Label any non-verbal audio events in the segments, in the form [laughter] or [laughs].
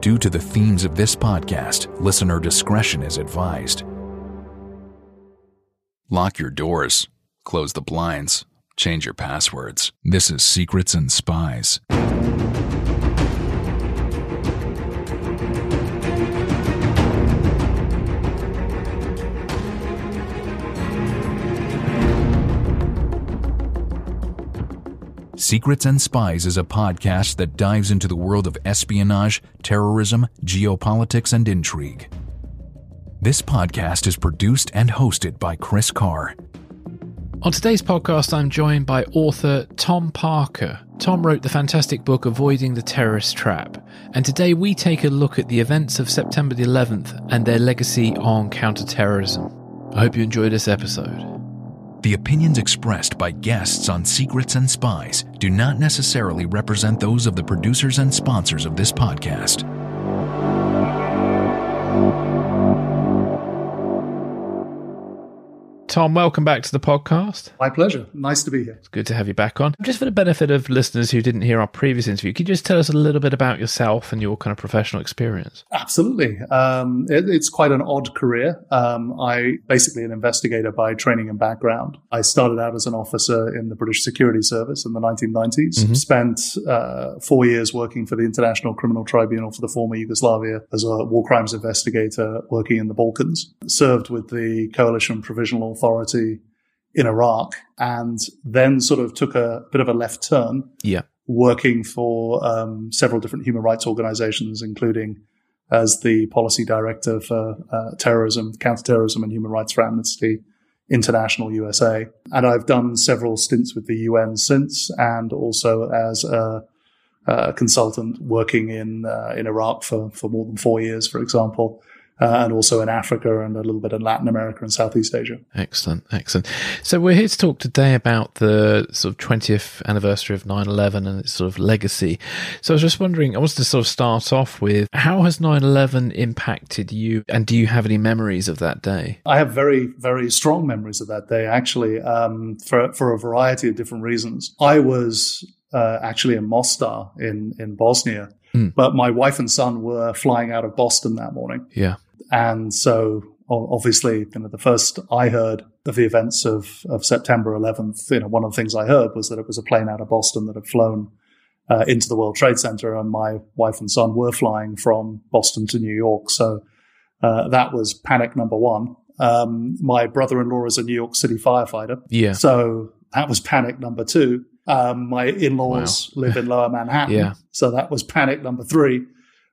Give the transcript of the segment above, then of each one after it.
Due to the themes of this podcast, listener discretion is advised. Lock your doors, close the blinds, change your passwords. This is Secrets and Spies. Secrets and Spies is a podcast that dives into the world of espionage, terrorism, geopolitics, and intrigue. This podcast is produced and hosted by Chris Carr. On today's podcast, I'm joined by author Tom Parker. Tom wrote the fantastic book Avoiding the Terrorist Trap, and today we take a look at the events of September the 11th and their legacy on counterterrorism. I hope you enjoy this episode. The opinions expressed by guests on Secrets and Spies do not necessarily represent those of the producers and sponsors of this podcast. Tom, welcome back to the podcast. My pleasure. Nice to be here. It's good to have you back on. Just for the benefit of listeners who didn't hear our previous interview, could you just tell us a little bit about yourself and your kind of professional experience? Absolutely. Um, it, it's quite an odd career. Um, I basically an investigator by training and background. I started out as an officer in the British Security Service in the 1990s. Mm-hmm. Spent uh, four years working for the International Criminal Tribunal for the former Yugoslavia as a war crimes investigator working in the Balkans. Served with the Coalition Provisional Authority in Iraq and then sort of took a bit of a left turn. Yeah. Working for um, several different human rights organizations, including as the policy director for uh, terrorism, counterterrorism, and human rights for Amnesty International USA. And I've done several stints with the UN since, and also as a, a consultant working in uh, in Iraq for for more than four years, for example uh, and also in Africa and a little bit in Latin America and Southeast Asia. Excellent, excellent. So we're here to talk today about the sort of 20th anniversary of 9/11 and its sort of legacy. So I was just wondering, I wanted to sort of start off with how has 9/11 impacted you, and do you have any memories of that day? I have very, very strong memories of that day, actually, um, for for a variety of different reasons. I was uh, actually in Mostar in in Bosnia. Mm. But my wife and son were flying out of Boston that morning. Yeah. And so obviously, you know, the first I heard of the events of, of September 11th, you know, one of the things I heard was that it was a plane out of Boston that had flown uh, into the World Trade Center, and my wife and son were flying from Boston to New York. So uh, that was panic number one. Um, my brother-in-law is a New York City firefighter. Yeah. So that was panic number two. Um, my in-laws wow. live in Lower Manhattan. [laughs] yeah. So that was panic number three.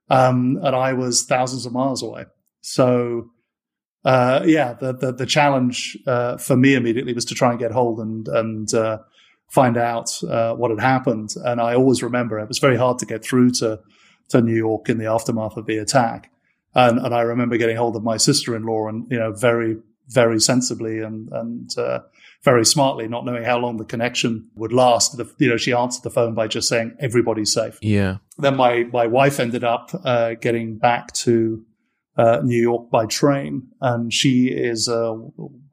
Um, and I was thousands of miles away. So, uh, yeah, the, the, the challenge, uh, for me immediately was to try and get hold and, and, uh, find out, uh, what had happened. And I always remember it was very hard to get through to, to New York in the aftermath of the attack. And, and I remember getting hold of my sister-in-law and, you know, very, very sensibly and, and, uh, very smartly, not knowing how long the connection would last. The, you know, she answered the phone by just saying, everybody's safe. Yeah. Then my, my wife ended up, uh, getting back to, uh, New York by train. And she is, uh,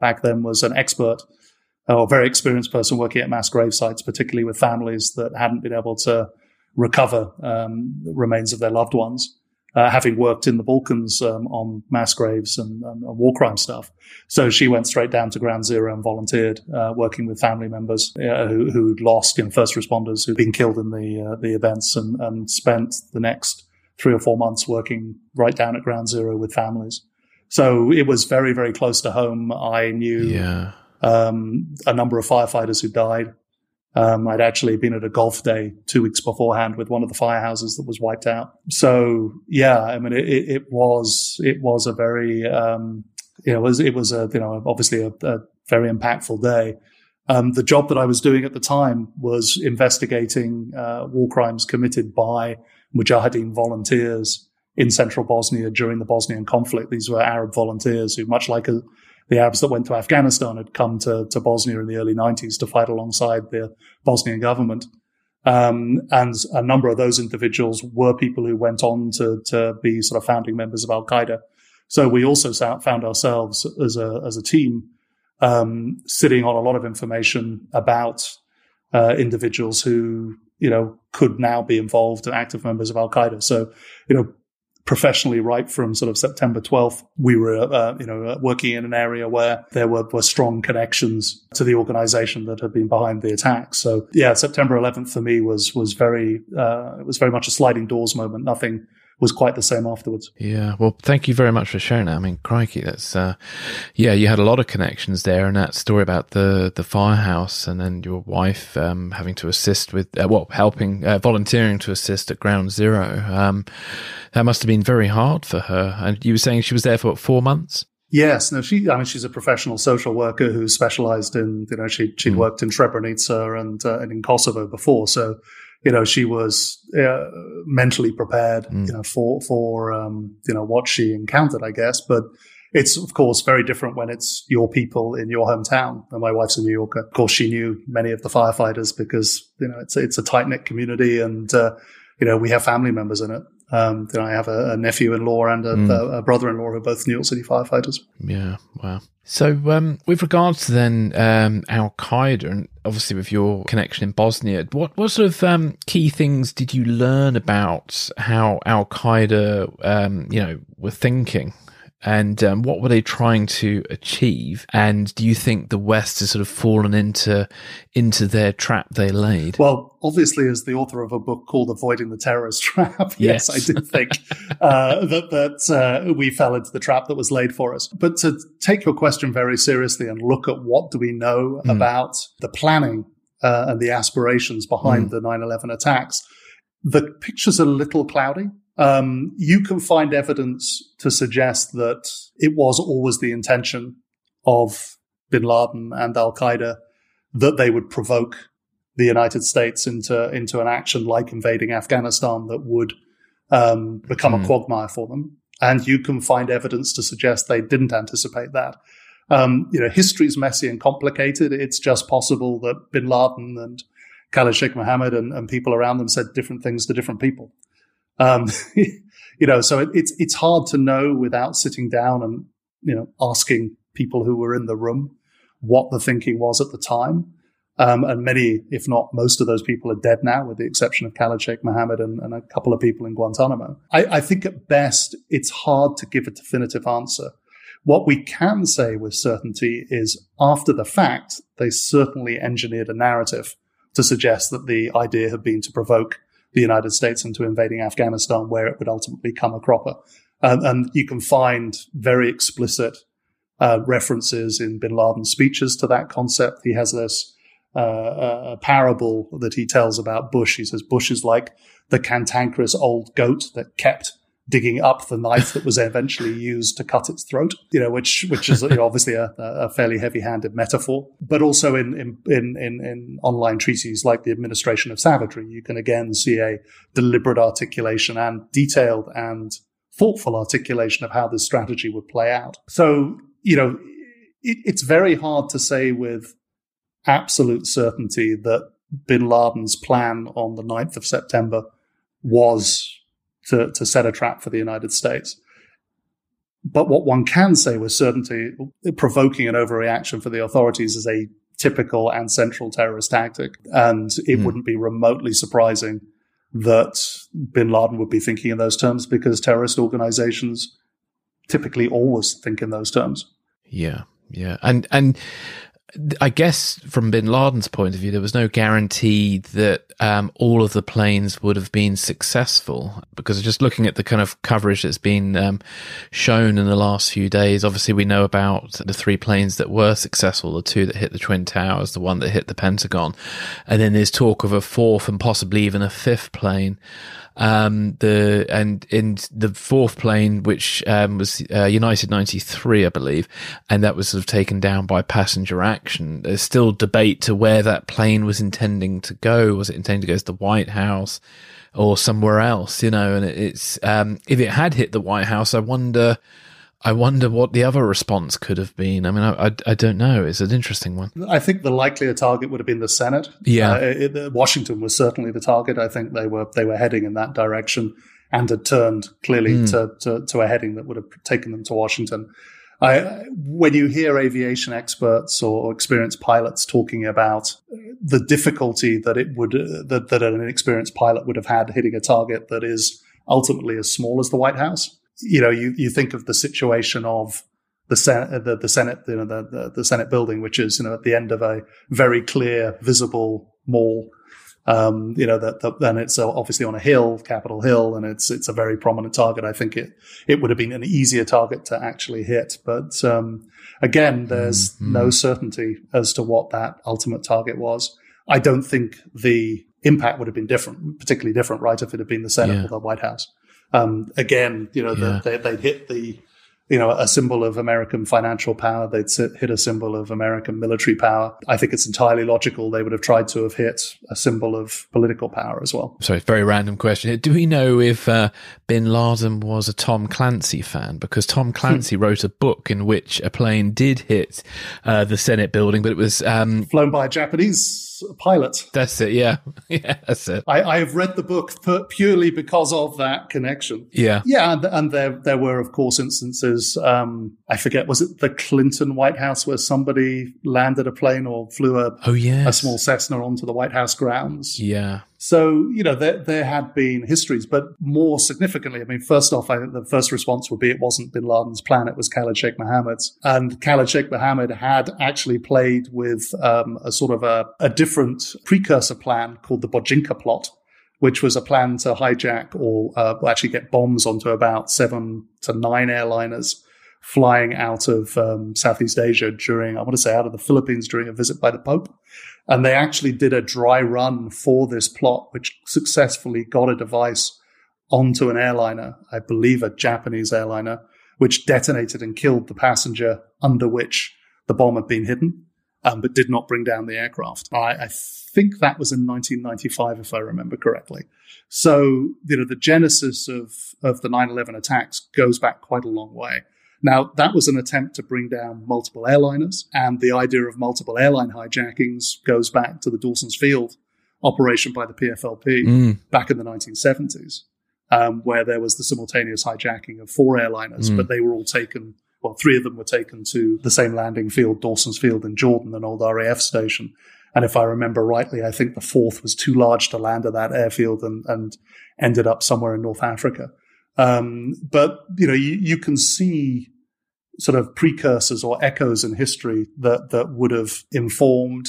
back then was an expert uh, or very experienced person working at mass grave sites, particularly with families that hadn't been able to recover um, remains of their loved ones. Uh, having worked in the Balkans um, on mass graves and, and, and, war crime stuff. So she went straight down to ground zero and volunteered, uh, working with family members uh, who, who'd lost, know, first responders who'd been killed in the uh, the events, and, and spent the next three or four months working right down at ground zero with families. So it was very, very close to home. I knew yeah. um, a number of firefighters who died. Um, I'd actually been at a golf day two weeks beforehand with one of the firehouses that was wiped out. So yeah, I mean, it, it was it was a very um, you know, it was it was a you know obviously a, a very impactful day. Um, the job that I was doing at the time was investigating uh, war crimes committed by Mujahideen volunteers in central Bosnia during the Bosnian conflict. These were Arab volunteers who, much like a, the Arabs that went to Afghanistan, had come to, to Bosnia in the early 90s to fight alongside the Bosnian government. Um, and a number of those individuals were people who went on to, to be sort of founding members of Al Qaeda. So we also found ourselves as a, as a team, um, sitting on a lot of information about, uh, individuals who you know, could now be involved and active members of Al Qaeda. So, you know, professionally right from sort of September 12th. We were, uh, you know, uh, working in an area where there were, were strong connections to the organization that had been behind the attack. So yeah, September 11th for me was, was very, uh, it was very much a sliding doors moment. Nothing, was quite the same afterwards. Yeah. Well, thank you very much for sharing that. I mean, crikey, that's, uh, yeah, you had a lot of connections there and that story about the, the firehouse and then your wife, um, having to assist with, uh, well, helping, uh, volunteering to assist at ground zero. Um, that must have been very hard for her. And you were saying she was there for what, four months? Yes, no, she. I mean, she's a professional social worker who specialised in, you know, she she'd mm. worked in Srebrenica and uh, and in Kosovo before, so you know, she was uh, mentally prepared, mm. you know, for for um, you know what she encountered, I guess. But it's of course very different when it's your people in your hometown. And my wife's a New Yorker. Of course, she knew many of the firefighters because you know it's it's a tight knit community, and uh, you know we have family members in it. Um, then I have a, a nephew-in-law and a, mm. a, a, brother-in-law who are both New York City firefighters. Yeah, wow. So, um, with regards to then um, Al Qaeda, and obviously with your connection in Bosnia, what what sort of um, key things did you learn about how Al Qaeda, um, you know, were thinking? And um, what were they trying to achieve? And do you think the West has sort of fallen into into their trap they laid? Well, obviously, as the author of a book called "Avoiding the Terrorist Trap," [laughs] yes, I do think uh, that that uh, we fell into the trap that was laid for us. But to take your question very seriously and look at what do we know mm. about the planning uh, and the aspirations behind mm. the 9/11 attacks, the picture's a little cloudy. Um, you can find evidence to suggest that it was always the intention of bin Laden and Al Qaeda that they would provoke the United States into into an action like invading Afghanistan that would um, become mm. a hmm. quagmire for them. And you can find evidence to suggest they didn't anticipate that. Um, you know, history is messy and complicated. It's just possible that Bin Laden and Khalid Sheikh Mohammed and, and people around them said different things to different people. Um, [laughs] you know, so it, it's it's hard to know without sitting down and you know asking people who were in the room what the thinking was at the time. Um, and many, if not most of those people are dead now, with the exception of Khalid Sheikh Mohammed and, and a couple of people in Guantanamo. I, I think at best it's hard to give a definitive answer. What we can say with certainty is after the fact, they certainly engineered a narrative to suggest that the idea had been to provoke the United States into invading Afghanistan, where it would ultimately come a cropper. Um, and you can find very explicit uh, references in bin Laden's speeches to that concept. He has this uh, parable that he tells about Bush. He says Bush is like the cantankerous old goat that kept digging up the knife that was eventually used to cut its throat. You know, which which is you [laughs] know, obviously a, a fairly heavy-handed metaphor, but also in, in in in online treatises like the Administration of Savagery, you can again see a deliberate articulation and detailed and thoughtful articulation of how this strategy would play out. So you know, it, it's very hard to say with absolute certainty that Bin Laden's plan on the 9th of September was to, to set a trap for the United States. But what one can say with certainty, provoking an overreaction for the authorities is a typical and central terrorist tactic. And it mm. wouldn't be remotely surprising that bin Laden would be thinking in those terms because terrorist organizations typically always think in those terms. Yeah. Yeah. And, and I guess from bin Laden's point of view, there was no guarantee that um, all of the planes would have been successful because just looking at the kind of coverage that's been um, shown in the last few days, obviously we know about the three planes that were successful, the two that hit the Twin Towers, the one that hit the Pentagon. And then there's talk of a fourth and possibly even a fifth plane. Um, the and in the fourth plane, which um, was uh, United 93, I believe, and that was sort of taken down by passenger action. There's still debate to where that plane was intending to go. Was it intending to go to the White House? Or somewhere else, you know, and it's um, if it had hit the White House, I wonder I wonder what the other response could have been. I mean, I, I, I, don't know. It's an interesting one. I think the likelier target would have been the Senate. Yeah, uh, it, Washington was certainly the target. I think they were they were heading in that direction and had turned clearly mm. to, to, to a heading that would have taken them to Washington. I, when you hear aviation experts or experienced pilots talking about the difficulty that it would uh, that, that an inexperienced pilot would have had hitting a target that is ultimately as small as the White House. You know, you, you think of the situation of the Senate, the, the Senate, you know, the, the, the Senate building, which is, you know, at the end of a very clear, visible mall. Um, you know, that, then it's obviously on a hill, Capitol Hill, and it's, it's a very prominent target. I think it, it would have been an easier target to actually hit. But, um, again, there's mm-hmm. no certainty as to what that ultimate target was. I don't think the impact would have been different, particularly different, right? If it had been the Senate yeah. or the White House. Um, again, you know, yeah. the, they, they'd hit the, you know, a symbol of American financial power. They'd hit a symbol of American military power. I think it's entirely logical they would have tried to have hit a symbol of political power as well. Sorry, very random question. Do we know if uh, Bin Laden was a Tom Clancy fan? Because Tom Clancy hmm. wrote a book in which a plane did hit uh, the Senate building, but it was um, flown by a Japanese pilot. That's it. Yeah, [laughs] yeah, that's it. I, I have read the book purely because of that connection. Yeah, yeah, and, and there there were of course instances. Um, I forget was it the Clinton White House where somebody landed a plane or flew a oh yeah a small Cessna onto the White House grounds. Yeah, so, you know, there, there had been histories, but more significantly, I mean, first off, I think the first response would be it wasn't bin Laden's plan, it was Khalid Sheikh Mohammed's. And Khalid Sheikh Mohammed had actually played with um, a sort of a, a different precursor plan called the Bojinka plot, which was a plan to hijack or uh, actually get bombs onto about seven to nine airliners flying out of um, Southeast Asia during, I want to say, out of the Philippines during a visit by the Pope. And they actually did a dry run for this plot, which successfully got a device onto an airliner, I believe a Japanese airliner, which detonated and killed the passenger under which the bomb had been hidden, um, but did not bring down the aircraft. I, I think that was in 1995, if I remember correctly. So, you know, the genesis of, of the 9-11 attacks goes back quite a long way. Now, that was an attempt to bring down multiple airliners, and the idea of multiple airline hijackings goes back to the Dawson's Field operation by the PFLP mm. back in the 1970s, um, where there was the simultaneous hijacking of four airliners, mm. but they were all taken. Well, three of them were taken to the same landing field, Dawson's Field in Jordan, an old RAF station. And if I remember rightly, I think the fourth was too large to land at that airfield and, and ended up somewhere in North Africa. Um, but you know, you, you can see sort of precursors or echoes in history that that would have informed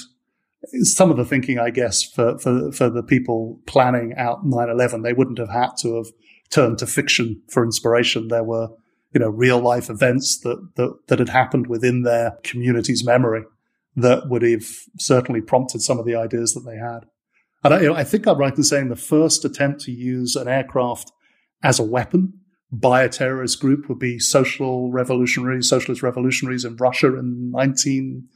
some of the thinking, I guess, for for, for the people planning out 9/11. They wouldn't have had to have turned to fiction for inspiration. There were you know real life events that that, that had happened within their community's memory that would have certainly prompted some of the ideas that they had. And I, you know, I think I'm right in saying the first attempt to use an aircraft as a weapon by a terrorist group would be social revolutionaries, socialist revolutionaries in Russia in 19,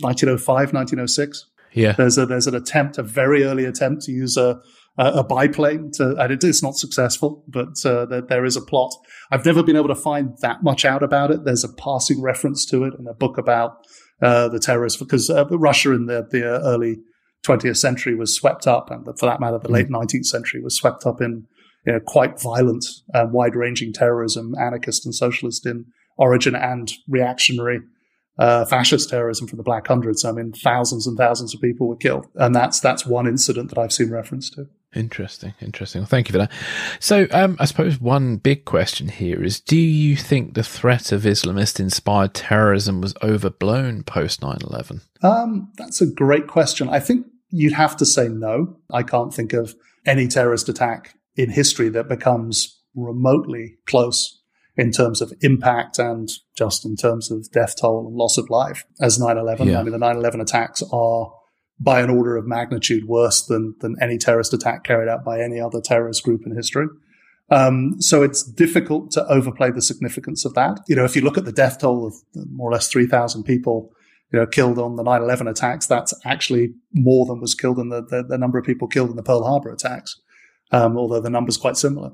1905, 1906. Yeah. There's a, there's an attempt, a very early attempt to use a, a, a biplane to, and it is not successful, but uh, there, there is a plot. I've never been able to find that much out about it. There's a passing reference to it in a book about uh, the terrorists because uh, Russia in the, the early 20th century was swept up, and for that matter, the mm. late 19th century was swept up in you know, quite violent, uh, wide-ranging terrorism, anarchist and socialist in origin, and reactionary uh, fascist terrorism from the Black Hundreds. I mean, thousands and thousands of people were killed, and that's that's one incident that I've seen reference to. Interesting, interesting. Well, thank you for that. So, um, I suppose one big question here is: Do you think the threat of Islamist-inspired terrorism was overblown post 9/11? Um, that's a great question. I think you'd have to say no. I can't think of any terrorist attack in history that becomes remotely close in terms of impact and just in terms of death toll and loss of life as 9-11. Yeah. I mean, the 9-11 attacks are by an order of magnitude worse than, than any terrorist attack carried out by any other terrorist group in history. Um, so it's difficult to overplay the significance of that. You know, if you look at the death toll of more or less 3,000 people, you know, killed on the 9-11 attacks, that's actually more than was killed in the, the, the number of people killed in the Pearl Harbor attacks um, although the number's quite similar.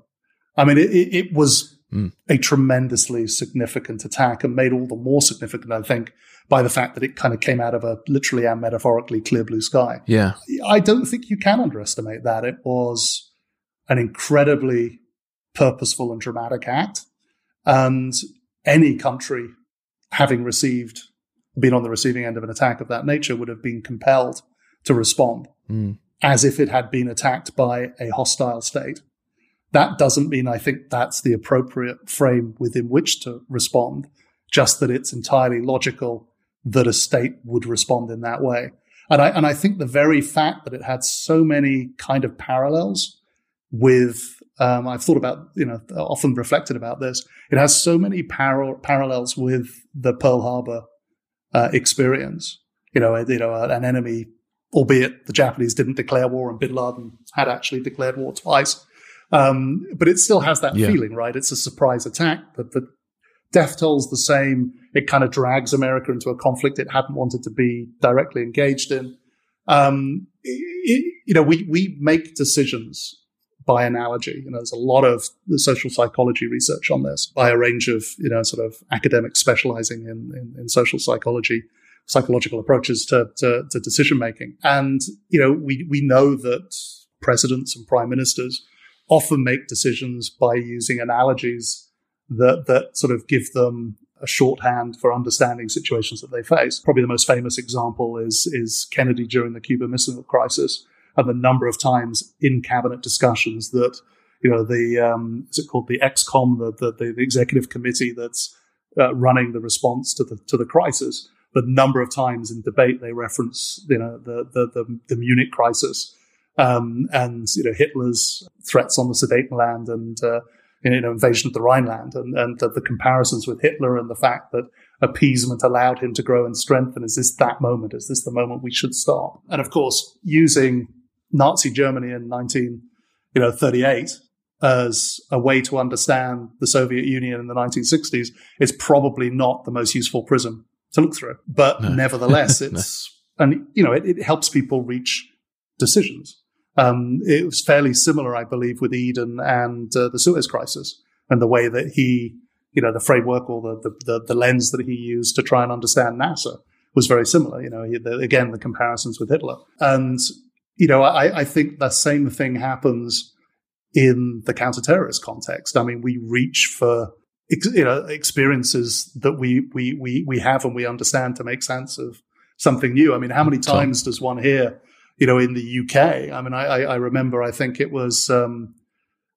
I mean, it, it was mm. a tremendously significant attack and made all the more significant, I think, by the fact that it kind of came out of a literally and metaphorically clear blue sky. Yeah. I don't think you can underestimate that. It was an incredibly purposeful and dramatic act. And any country having received, been on the receiving end of an attack of that nature would have been compelled to respond. Mm as if it had been attacked by a hostile state. That doesn't mean I think that's the appropriate frame within which to respond, just that it's entirely logical that a state would respond in that way. And I, and I think the very fact that it had so many kind of parallels with, um, I've thought about, you know, often reflected about this. It has so many par- parallels with the Pearl Harbor uh, experience. You know, you know, an enemy, albeit the Japanese didn't declare war and Bin Laden had actually declared war twice. Um, but it still has that yeah. feeling, right? It's a surprise attack, but the death toll's the same. It kind of drags America into a conflict it hadn't wanted to be directly engaged in. Um, it, you know, we, we make decisions by analogy. You know, there's a lot of social psychology research on this by a range of, you know, sort of academics specializing in, in, in social psychology, psychological approaches to, to, to decision making. And, you know, we, we know that presidents and prime ministers often make decisions by using analogies that, that sort of give them a shorthand for understanding situations that they face. Probably the most famous example is, is Kennedy during the Cuban Missile Crisis and the number of times in cabinet discussions that, you know, the, um, is it called the ExComm, the, the, the executive committee that's uh, running the response to the, to the crisis. The number of times in debate they reference, you know, the, the, the, the Munich crisis, um, and, you know, Hitler's threats on the Sudetenland and, uh, you know, invasion of the Rhineland and, and the, the, comparisons with Hitler and the fact that appeasement allowed him to grow and strengthen. Is this that moment? Is this the moment we should stop? And of course, using Nazi Germany in 1938 as a way to understand the Soviet Union in the 1960s is probably not the most useful prism to look through. But no. nevertheless, [laughs] it's, no. and you know, it, it helps people reach decisions. Um, it was fairly similar, I believe, with Eden and uh, the Suez Crisis and the way that he, you know, the framework or the, the, the, lens that he used to try and understand Nasser was very similar. You know, he, the, again, the comparisons with Hitler. And, you know, I, I think the same thing happens in the counterterrorist context. I mean, we reach for, you know, experiences that we, we, we, we have and we understand to make sense of something new. I mean, how many times does one hear you know, in the UK. I mean, I, I remember, I think it was um,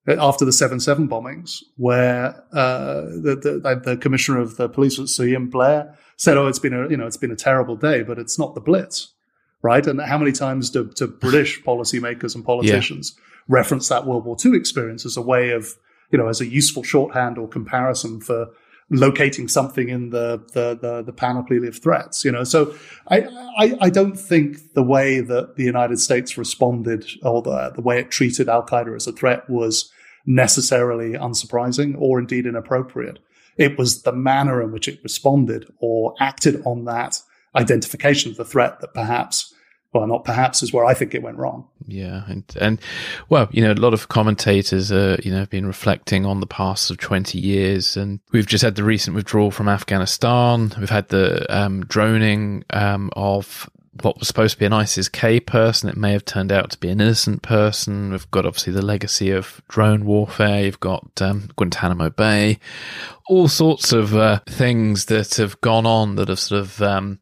after the 7 7 bombings, where uh, the, the, the, commissioner of the police, Sir Ian Blair, said, Oh, it's been a, you know, it's been a terrible day, but it's not the Blitz. Right. And how many times do, do British policymakers and politicians yeah. reference that World War II experience as a way of, you know, as a useful shorthand or comparison for locating something in the, the, the, the, panoply of threats, you know. So I, I, I, don't think the way that the United States responded or the, the way it treated Al Qaeda as a threat was necessarily unsurprising or indeed inappropriate. It was the manner in which it responded or acted on that identification of the threat that perhaps well, not perhaps is where I think it went wrong. Yeah, and and well, you know, a lot of commentators, uh, you know, have been reflecting on the past of twenty years, and we've just had the recent withdrawal from Afghanistan. We've had the um, droning um, of what was supposed to be an ISIS K person. It may have turned out to be an innocent person. We've got obviously the legacy of drone warfare. You've got um, Guantanamo Bay, all sorts of uh, things that have gone on that have sort of um,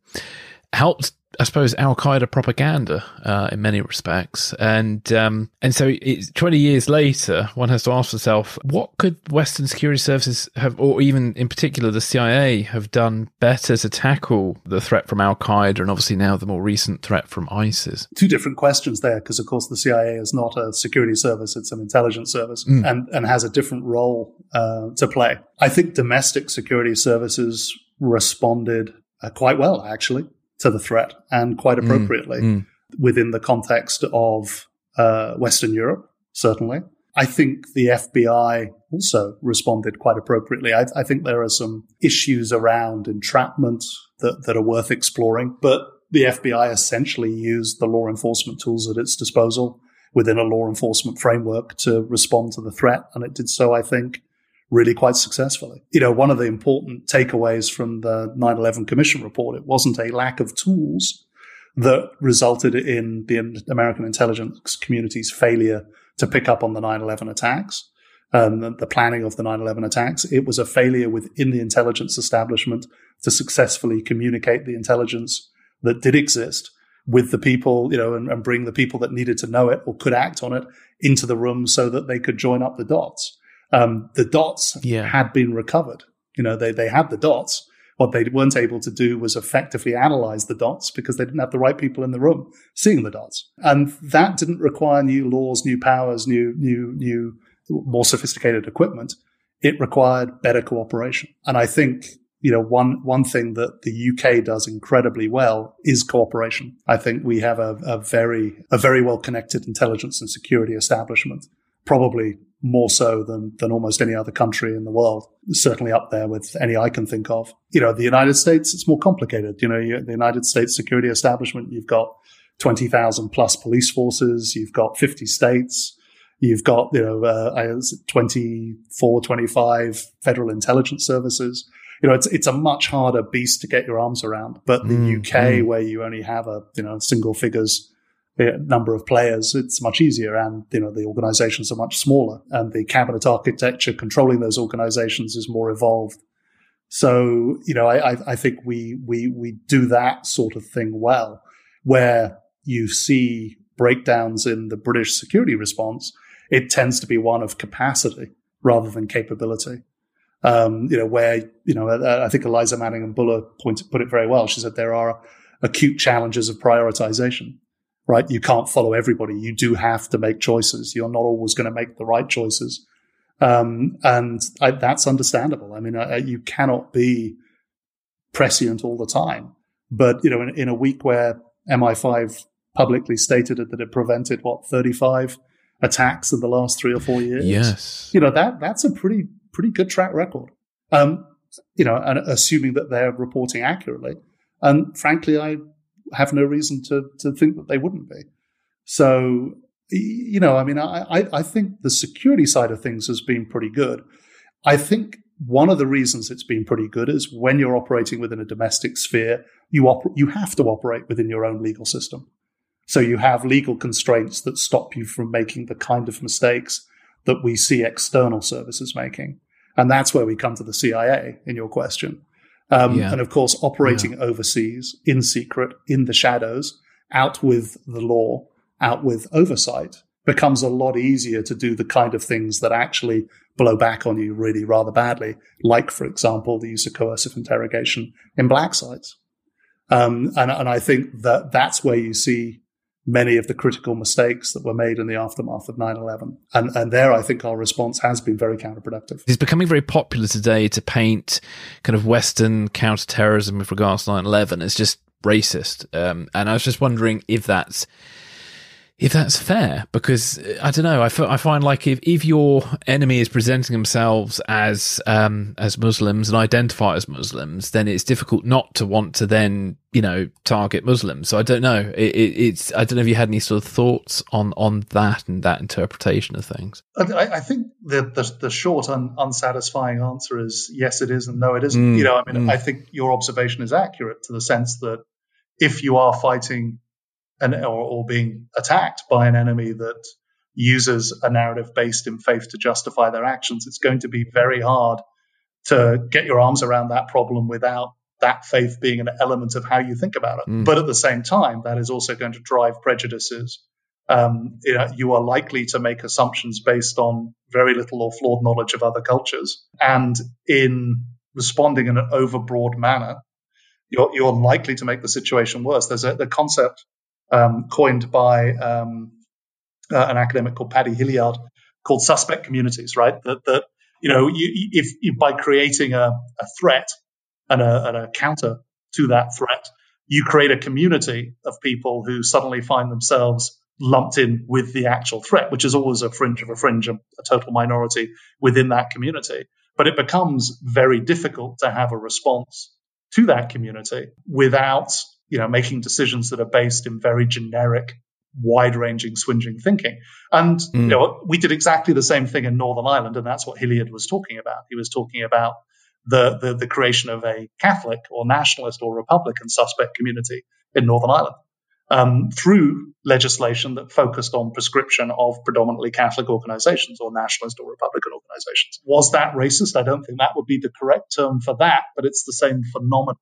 helped I suppose Al Qaeda propaganda uh, in many respects, and um, and so twenty years later, one has to ask oneself, what could Western security services have, or even in particular the CIA, have done better to tackle the threat from Al Qaeda, and obviously now the more recent threat from ISIS? Two different questions there, because of course the CIA is not a security service; it's an intelligence service, mm. and and has a different role uh, to play. I think domestic security services responded uh, quite well, actually to the threat and quite mm, appropriately mm, mm. within the context of uh, Western Europe, certainly. I think the FBI also responded quite appropriately. I, I, think there are some issues around entrapment that, that are worth exploring, but the FBI essentially used the law enforcement tools at its disposal within a law enforcement framework to respond to the threat. And it did so, I think, really quite successfully. You know, one of the important takeaways from the 9-11 Commission report, it wasn't a lack of tools that resulted in the American intelligence community's failure to pick up on the 9-11 attacks. Um, the planning of the 9-11 attacks. It was a failure within the intelligence establishment to successfully communicate the intelligence that did exist with the people, you know, and, and, bring the people that needed to know it or could act on it into the room so that they could join up the dots. Um, the dots yeah. had been recovered. You know, they, they had the dots. What they weren't able to do was effectively analyze the dots because they didn't have the right people in the room seeing the dots. And that didn't require new laws, new powers, new, new, new, more sophisticated equipment. It required better cooperation. And I think you know, one one thing that the UK does incredibly well is cooperation. I think we have a, a very a very well connected intelligence and security establishment, probably more so than than almost any other country in the world. Certainly up there with any I can think of. You know, the United States, it's more complicated. You know, you, the United States security establishment, you've got twenty thousand plus police forces, you've got fifty states. You've got, you know, uh, 24, 25 federal intelligence services you know, it's it's a much harder beast to get your arms around. But the mm, UK, mm. where you only have a you know single figures number of players, it's much easier, and you know the organisations are much smaller, and the cabinet architecture controlling those organisations is more evolved. So you know, I, I think we we we do that sort of thing well, where you see breakdowns in the British security response. It tends to be one of capacity rather than capability um, you know, where, you know, I think Eliza Manningham Buller pointed, put it very well. She said there are acute challenges of prioritization, right? You can't follow everybody. You do have to make choices. You're not always going to make the right choices. Um, and I, that's understandable. I mean, I, you cannot be prescient all the time. But, you know, in, in a week where MI5 publicly stated that it prevented what, 35 attacks in the last three or four years? Yes. You know, that, that's a pretty pretty good track record. Um, you know, and assuming that they're reporting accurately. And frankly, I have no reason to to think that they wouldn't be. So, you know, I mean, I, I think the security side of things has been pretty good. I think one of the reasons it's been pretty good is when you're operating within a domestic sphere, you op- you have to operate within your own legal system. So you have legal constraints that stop you from making the kind of mistakes that we see external services making. And that's where we come to the CIA in your question. Um, yeah. And of course, operating yeah. overseas in secret, in the shadows, out with the law, out with oversight becomes a lot easier to do the kind of things that actually blow back on you really rather badly. Like, for example, the use of coercive interrogation in black sites. Um, and, and I think that that's where you see many of the critical mistakes that were made in the aftermath of 9-11 and, and there i think our response has been very counterproductive. It's becoming very popular today to paint kind of western counterterrorism with regards to 9-11 as just racist. Um, and i was just wondering if that's if that's fair because uh, i don't know I, f- I find like if, if your enemy is presenting themselves as um, as muslims and identify as muslims then it's difficult not to want to then you know target muslims. So i don't know. It, it, it's i don't know if you had any sort of thoughts on on that and that interpretation of things. I, I think the, the, the short and unsatisfying answer is yes it is and no it isn't. Mm, you know i mean mm. i think your observation is accurate to the sense that if you are fighting an, or, or being attacked by an enemy that uses a narrative based in faith to justify their actions, it's going to be very hard to get your arms around that problem without that faith being an element of how you think about it. Mm. But at the same time, that is also going to drive prejudices. Um, you, know, you, are likely to make assumptions based on very little or flawed knowledge of other cultures. And in responding in an overbroad manner, you're, you're likely to make the situation worse. There's a the concept um, coined by um, uh, an academic called Paddy Hillyard called suspect communities, right? That, that you know, you, if, if, by creating a, a threat and a, and a counter to that threat, you create a community of people who suddenly find themselves lumped in with the actual threat, which is always a fringe of a fringe, a, a total minority within that community. But it becomes very difficult to have a response to that community without you know, making decisions that are based in very generic, wide-ranging, swinging thinking. And mm. you know, we did exactly the same thing in Northern Ireland, and that's what Hillyard was talking about. He was talking about the, the, the creation of a Catholic or nationalist or Republican suspect community in Northern Ireland. Um, through legislation that focused on proscription of predominantly Catholic organizations or nationalist or Republican organizations. Was that racist? I don't think that would be the correct term for that, but it's the same phenomenon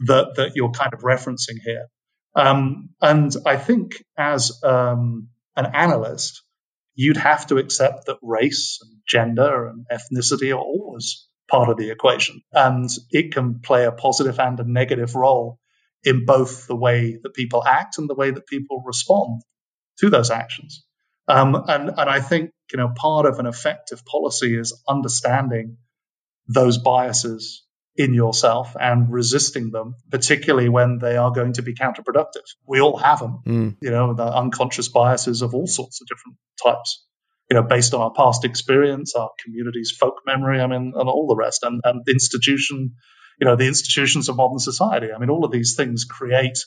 that, that you're kind of referencing here. Um, and I think as um, an analyst, you'd have to accept that race and gender and ethnicity are always part of the equation. And it can play a positive and a negative role in both the way that people act and the way that people respond to those actions. Um, and, and I think, you know, part of an effective policy is understanding those biases in yourself and resisting them, particularly when they are going to be counterproductive. We all have them, mm. you know, the unconscious biases of all sorts of different types, you know, based on our past experience, our community's folk memory, I mean, and all the rest, and, and institution, you know, the institutions of modern society. I mean, all of these things create,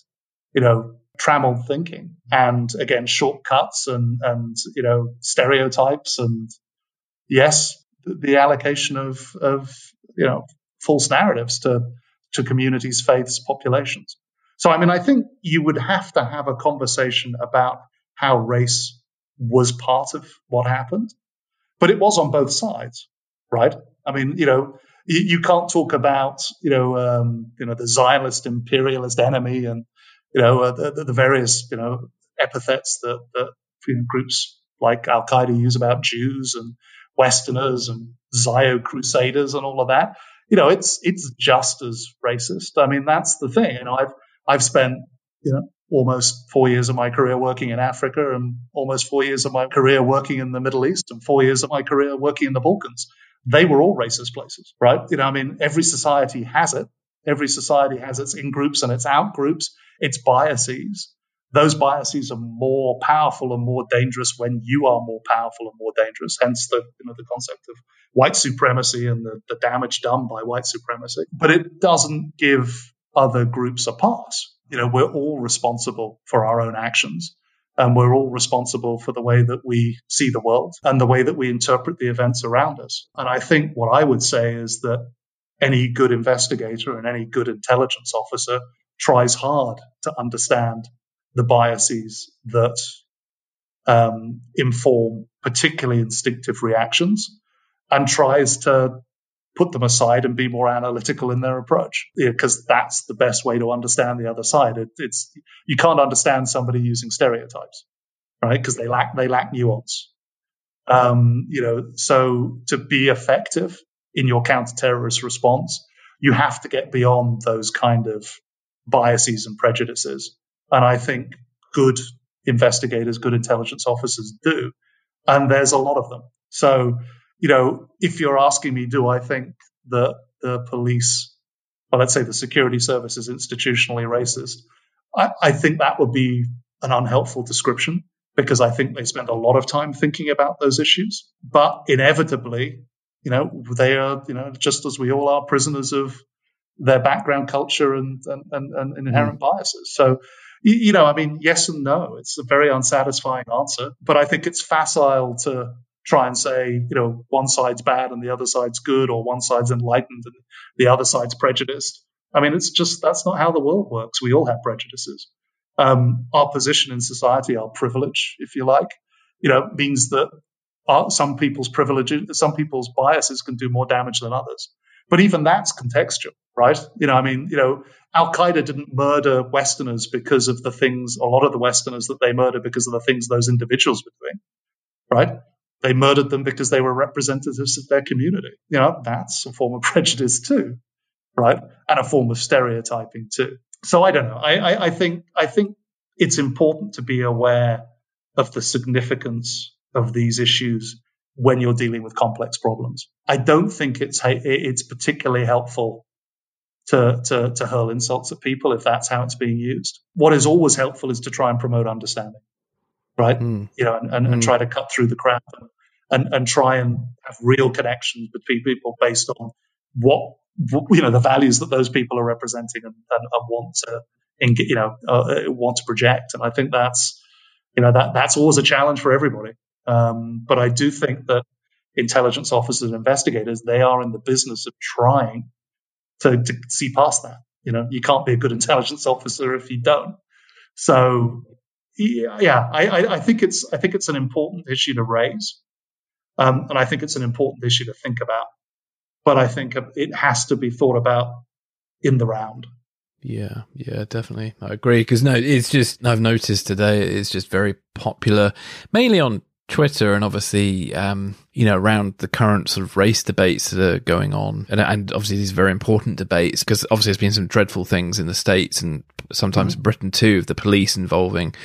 you know, trammeled thinking and again, shortcuts and, and, you know, stereotypes and yes, the allocation of, of, you know, false narratives to, to communities, faiths, populations. So, I mean, I think you would have to have a conversation about how race was part of what happened, but it was on both sides, right? I mean, you know, you, you can't talk about, you know, um, you know, the Zionist imperialist enemy and, you know, uh, the, the, various, you know, epithets that, that you know, groups like Al Qaeda use about Jews and Westerners and Zio Crusaders and all of that you know, it's it's just as racist. I mean, that's the thing. You know, I've I've spent you know almost four years of my career working in Africa, and almost four years of my career working in the Middle East, and four years of my career working in the Balkans. They were all racist places, right? You know, I mean, every society has it. Every society has its in groups and its out groups, its biases those biases are more powerful and more dangerous when you are more powerful and more dangerous. Hence the you know the concept of white supremacy and the, the damage done by white supremacy. But it doesn't give other groups a pass. You know, we're all responsible for our own actions. And we're all responsible for the way that we see the world and the way that we interpret the events around us. And I think what I would say is that any good investigator and any good intelligence officer tries hard to understand the biases that um, inform particularly instinctive reactions and tries to put them aside and be more analytical in their approach. Because yeah, that's the best way to understand the other side. It, it's you can't understand somebody using stereotypes right? Because they lack they lack nuance. Um, you know so to be effective in your counter-terrorist response you have to get beyond those kind of biases and prejudices and I think good investigators, good intelligence officers do. And there's a lot of them. So, you know, if you're asking me, do I think that the police, well, let's say the security service is institutionally racist? I, I think that would be an unhelpful description because I think they spend a lot of time thinking about those issues. But inevitably, you know, they are, you know, just as we all are prisoners of their background culture and, and, and, and inherent mm. biases. So, you know, I mean, yes and no. It's a very unsatisfying answer, but I think it's facile to try and say, you know, one side's bad and the other side's good, or one side's enlightened and the other side's prejudiced. I mean, it's just that's not how the world works. We all have prejudices. Um, our position in society, our privilege, if you like, you know, means that our, some people's privileges, some people's biases can do more damage than others. But even that's contextual, right? You know, I mean, you know, Al Qaeda didn't murder Westerners because of the things, a lot of the Westerners that they murdered because of the things those individuals were doing, right? They murdered them because they were representatives of their community. You know, that's a form of [laughs] prejudice too, right? And a form of stereotyping too. So I don't know. I, I, I think I think it's important to be aware of the significance of these issues when you're dealing with complex problems. I don't think it's it's particularly helpful to, to, to hurl insults at people if that's how it's being used. What is always helpful is to try and promote understanding, right? Mm. You know, and, and, mm. and, hmm. try to cut through the crap and, and, and try and have real connections between people based on what, you know, the values that those people are representing and, and, and want to, you know, uh, want to project. And I think that's, you know, that that's always a challenge for everybody. Um, but I do think that intelligence officers and investigators, they are in the business of trying to, to see past that. You know, you can't be a good intelligence officer if you don't. So, yeah, I, I, think it's I think it's an important issue to raise, um, and I think it's an important issue to think about. But I think it has to be thought about in the round. Yeah, yeah, definitely. I agree. Because no, it's just, I've noticed today it's just very popular, mainly on Twitter and obviously, um, you know, around the current sort of race debates that are going on. And, and obviously these very important debates because obviously there's been some dreadful things in the States and sometimes mm. Britain too, of the police involving,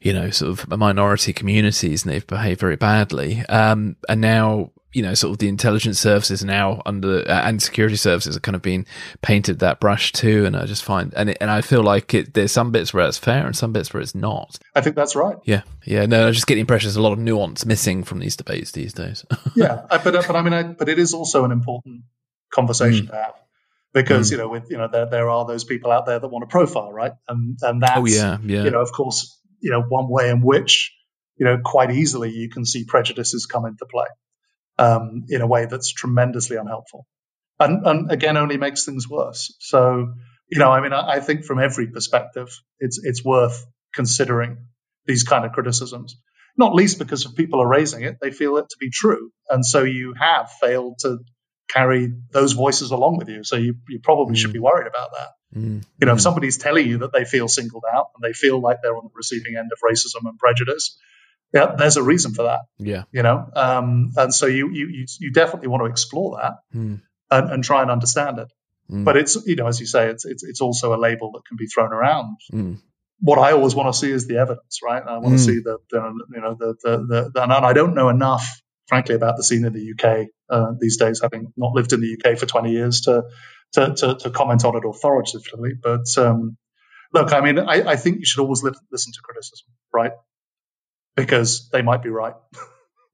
you know, sort of minority communities and they've behaved very badly. Um, and now you know, sort of the intelligence services now under uh, and security services are kind of being painted that brush too. And I just find and it, and I feel like it, there's some bits where it's fair and some bits where it's not. I think that's right. Yeah, yeah. No, I just get the impression there's a lot of nuance missing from these debates these days. [laughs] yeah, but but I mean, I, but it is also an important conversation mm. to have because mm. you know, with you know, there there are those people out there that want to profile, right? And and that's oh yeah, yeah. You know, of course, you know, one way in which you know quite easily you can see prejudices come into play um, in a way that's tremendously unhelpful. And, and, again, only makes things worse. So, you know, I mean, I, I, think from every perspective, it's it's worth considering these kind of criticisms. Not least because if people are raising it, they feel it to be true, and so you have failed to carry those voices along with you. So you, you probably mm. should be worried about that. Mm. You know, mm. if somebody's telling you that they feel singled out and they feel like they're on the receiving end of racism and prejudice, yeah, there's a reason for that. Yeah, you know, um, and so you you you definitely want to explore that mm. and, and, try and understand it. Mm. But it's you know, as you say, it's it's it's also a label that can be thrown around. Mm. What I always want to see is the evidence, right? I want to see the, the, you know the the, the, the and I don't know enough, frankly, about the scene in the UK uh, these days, having not lived in the UK for 20 years to to, to, to comment on it authoritatively. But um, look, I mean, I, I, think you should always li- listen to criticism, right? Because they might be right.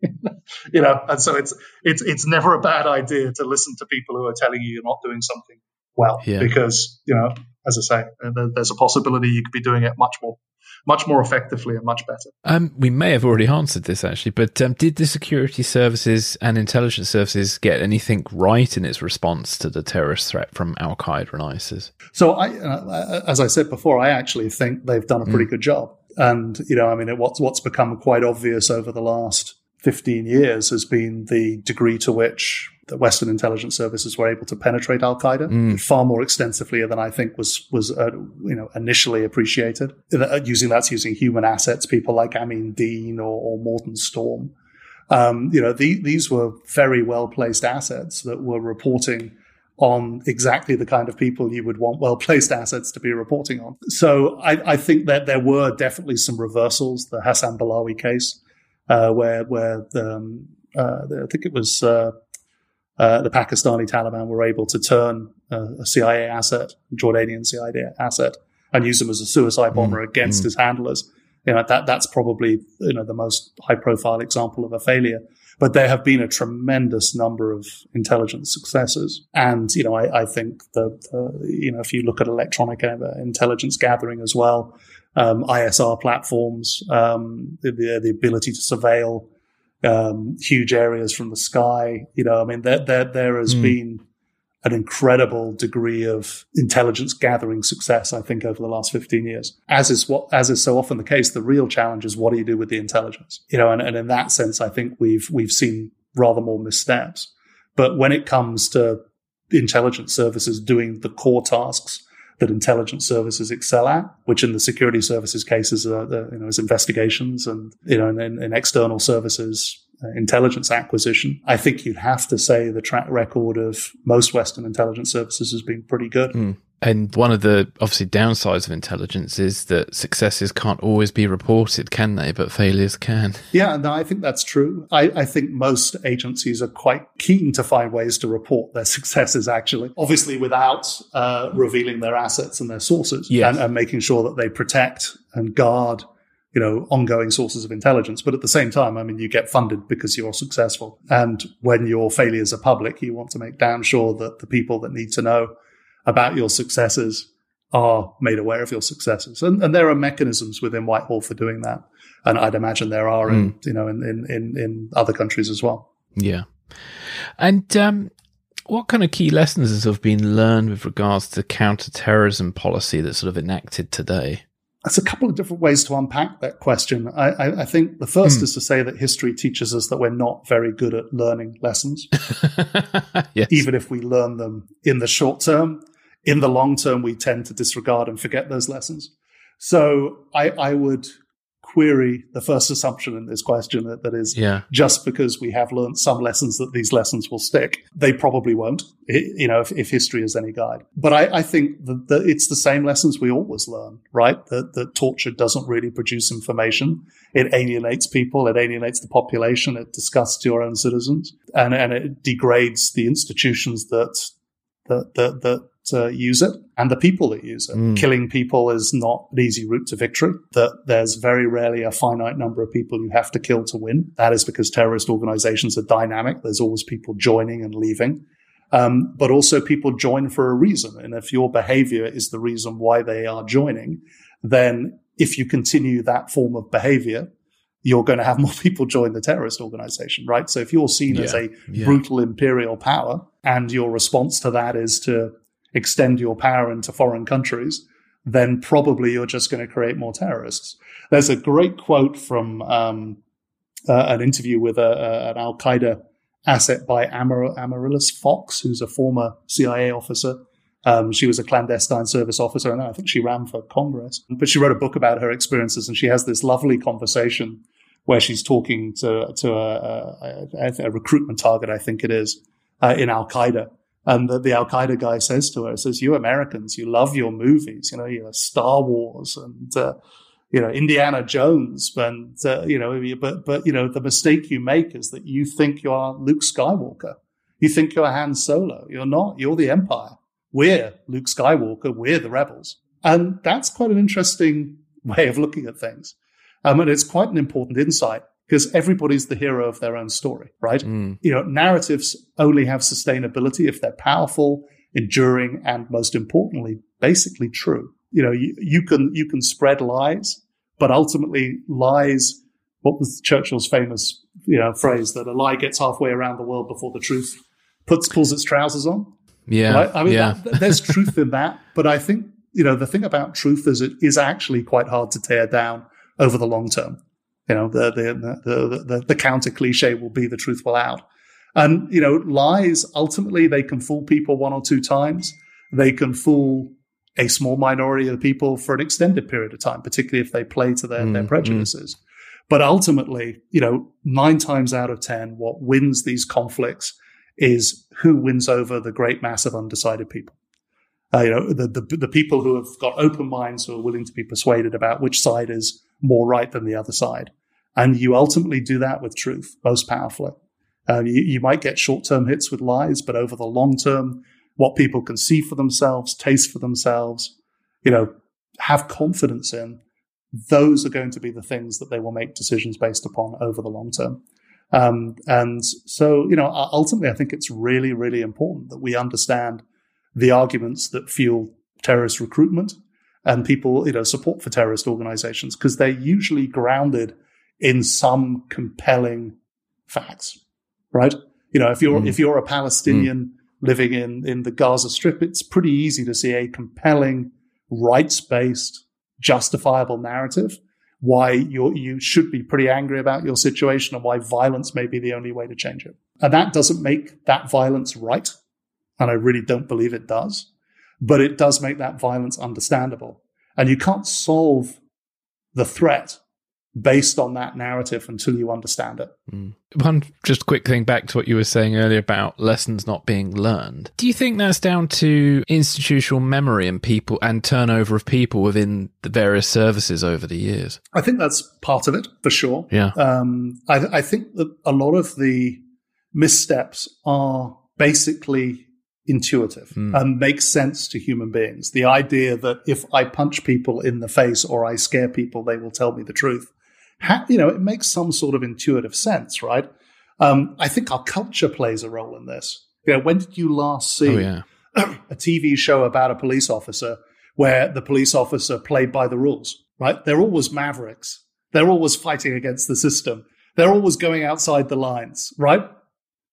[laughs] you know, and so it's it's it's never a bad idea to listen to people who are telling you you're not doing something well, yeah. because you know, as I say, uh, there's a possibility you could be doing it much more much more effectively and much better. Um, we may have already answered this actually, but um, did the security services and intelligence services get anything right in its response to the terrorist threat from Al Qaeda and ISIS? So, I, uh, as I said before, I actually think they've done a pretty mm. good job. And, you know, I mean, what's, what's become quite obvious over the last 15 years has been the degree to which the Western intelligence services were able to penetrate Al Qaeda mm. far more extensively than I think was was uh, you know initially appreciated. Uh, using that's using human assets, people like Aimen Dean or, or Morten Storm. Um, you know, the, these were very well placed assets that were reporting on exactly the kind of people you would want well placed assets to be reporting on. So I, I, think that there were definitely some reversals. The Hassan Balawi case, uh, where where the, um, uh, the, I think it was uh, uh the Pakistani Taliban were able to turn a CIA asset, Jordanian CIA asset, and use them as a suicide bomber mm, against mm. his handlers. You know that that's probably you know the most high profile example of a failure. But there have been a tremendous number of intelligence successes. And, you know, I, I think that, uh, you know, if you look at electronic intelligence gathering as well, um, ISR platforms, um, the, the ability to surveil um, huge areas from the sky, you know, I mean, there, there, there has mm. been an incredible degree of intelligence gathering success, I think, over the last 15 years. As is what, as is so often the case, the real challenge is what do you do with the intelligence? You know, and, and in that sense, I think we've, we've seen rather more missteps. But when it comes to intelligence services doing the core tasks that intelligence services excel at, which in the security services cases are, you know, is investigations and, you know, in external services, intelligence acquisition, I think you'd have to say the track record of most Western intelligence services has been pretty good. Mm. And one of the obviously downsides of intelligence is that successes can't always be reported, can they? But failures can. Yeah, no, I think that's true. I, I, think most agencies are quite keen to find ways to report their [laughs] successes, actually. Obviously, without uh, revealing their assets and their sources yes. and, and making sure that they protect and guard you know, ongoing sources of intelligence. But at the same time, I mean, you get funded because you're successful. And when your failures are public, you want to make damn sure that the people that need to know about your successes are made aware of your successes. And, and there are mechanisms within Whitehall for doing that. And I'd imagine there are in, mm. you know, in, in, in, in other countries as well. Yeah. And, um, what kind of key lessons have been learned with regards to counterterrorism policy that's sort of enacted today? That's a couple of different ways to unpack that question. I, I, I think the first mm. is to say that history teaches us that we're not very good at learning lessons, [laughs] yes. even if we learn them in the short term. in the long term, we tend to disregard and forget those lessons. So I, I would query the first assumption in this question that, that is Yeah. just because we have learned some lessons that these lessons will stick. They probably won't, you know, if, if history is any guide. But I, I think that, that it's the same lessons we always learn, right? That, that torture doesn't really produce information. It alienates people. It alienates the population. It disgusts your own citizens and, and it degrades the institutions that, that, that, that uh, use it and the people that use it. Mm. Killing people is not an easy route to victory. That there's very rarely a finite number of people you have to kill to win. That is because terrorist organizations are dynamic. There's always people joining and leaving. Um, but also people join for a reason. And if your behavior is the reason why they are joining, then if you continue that form of behavior, you're going to have [laughs] more people join the terrorist organization, right? So if you're seen as a Yeah. brutal imperial power and your response to that is to extend your power into foreign countries, then probably you're just going to create more terrorists. There's a great quote from um, uh, an interview with a, a, an Al Qaeda asset by Amar- Amaryllis Fox, who's a former CIA officer. Um, she was a clandestine service officer, and I think she ran for Congress. But she wrote a book about her experiences, and she has this lovely conversation where she's talking to to a, a, a recruitment target, I think it is, uh, in Al Qaeda. And the, the Al Qaeda guy says to her, says, "You Americans, you love your movies, you know, you know, Star Wars and uh, you know Indiana Jones, and uh, you know, but but you know, the mistake you make is that you think you are Luke Skywalker, you think you're Han Solo. You're not. You're the Empire. We're Luke Skywalker. We're the rebels." And that's quite an interesting way of looking at things. Um, and it's quite an important insight because everybody's the hero of their own story, right? Mm. You know, narratives only have sustainability if they're powerful, enduring, and most importantly, basically true. You know, you, you can you can spread lies, but ultimately lies. What was Churchill's famous you know phrase that a lie gets halfway around the world before the truth puts pulls its trousers on? Yeah. Right? I mean, yeah. that- there's truth in that, but I think you know the thing about truth is it is actually quite hard to tear down over the long term. You know, the the the the, the counter cliche will be the truth will out, and you know, lies ultimately they can fool people one or two times. They can fool a small minority of people for an extended period of time, particularly if they play to their, their Mm, prejudices. But ultimately, you know, nine times out of ten, what wins these conflicts is who wins over the great mass of undecided people. Uh, you know, the, the the people who have got open minds who are willing to be persuaded about which side is more right than the other side, and you ultimately do that with truth most powerfully. Um, you, you might get short term hits with lies, but over the long term, what people can see for themselves, taste for themselves, you know, have confidence in, those are going to be the things that they will make decisions based upon over the long term. Um, and so, you know, ultimately, I think it's really, really important that we understand the arguments that fuel terrorist recruitment and people, you know, support for terrorist organizations because they're usually grounded in some compelling facts, right? You know, if you're Mm. if you're a Palestinian living in in the Gaza Strip, it's pretty easy to see a compelling, rights based, justifiable narrative why you you should be pretty angry about your situation and why violence may be the only way to change it. And that doesn't make that violence right, and I really don't believe it does, but it does make that violence understandable. And you can't solve the threat based on that narrative until you understand it. One just quick thing back to what you were saying earlier about lessons not being learned. Do you think that's down to institutional memory and people and turnover of people within the various services over the years? I think that's part of it for sure. Yeah. Um, I, I think that a lot of the missteps are basically intuitive Mm. and makes sense to human beings. The idea that if I punch people in the face or I scare people, they will tell me the truth. Ha- you know, it makes some sort of intuitive sense, right? Um, I think our culture plays a role in this. You know, when did you last see Oh yeah. [clears throat] a TV show about a police officer where the police officer played by the rules, right? They're always mavericks. They're always fighting against the system. They're always going outside the lines, right?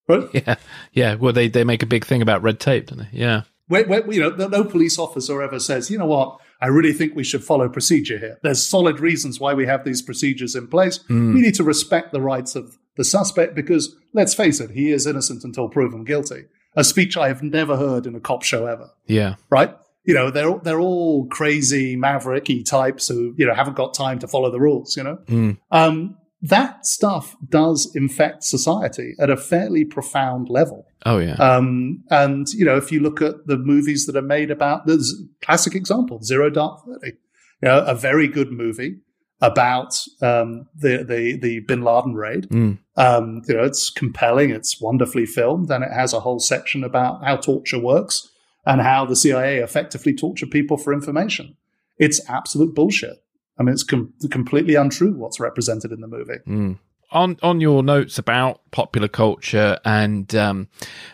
Right? [laughs] Yeah. Yeah. Well, they, they make a big thing about red tape, don't they? Yeah. Where, where, you know, no- no police officer ever says, you know what, I really think we should follow procedure here. There's solid reasons why we have these procedures in place. Mm. We need to respect the rights of the suspect because, let's face it, he is innocent until proven guilty. A speech I have never heard in a cop show ever. Yeah. right? you know, they're they're all crazy mavericky types who you know haven't got time to follow the rules. You know, Mm. um, that stuff does infect society at a fairly profound level. Oh yeah. Um, and you know, if you look at the movies that are made about, there's a classic example, Zero Dark Thirty, you know, a very good movie about um, the the the Bin Laden raid. Mm. Um, you know, it's compelling, it's wonderfully filmed, and it has a whole section about how torture works and how the CIA effectively torture people for information. It's absolute bullshit. I mean, it's com- completely untrue what's represented in the movie. Mm. On on your notes about popular culture and um,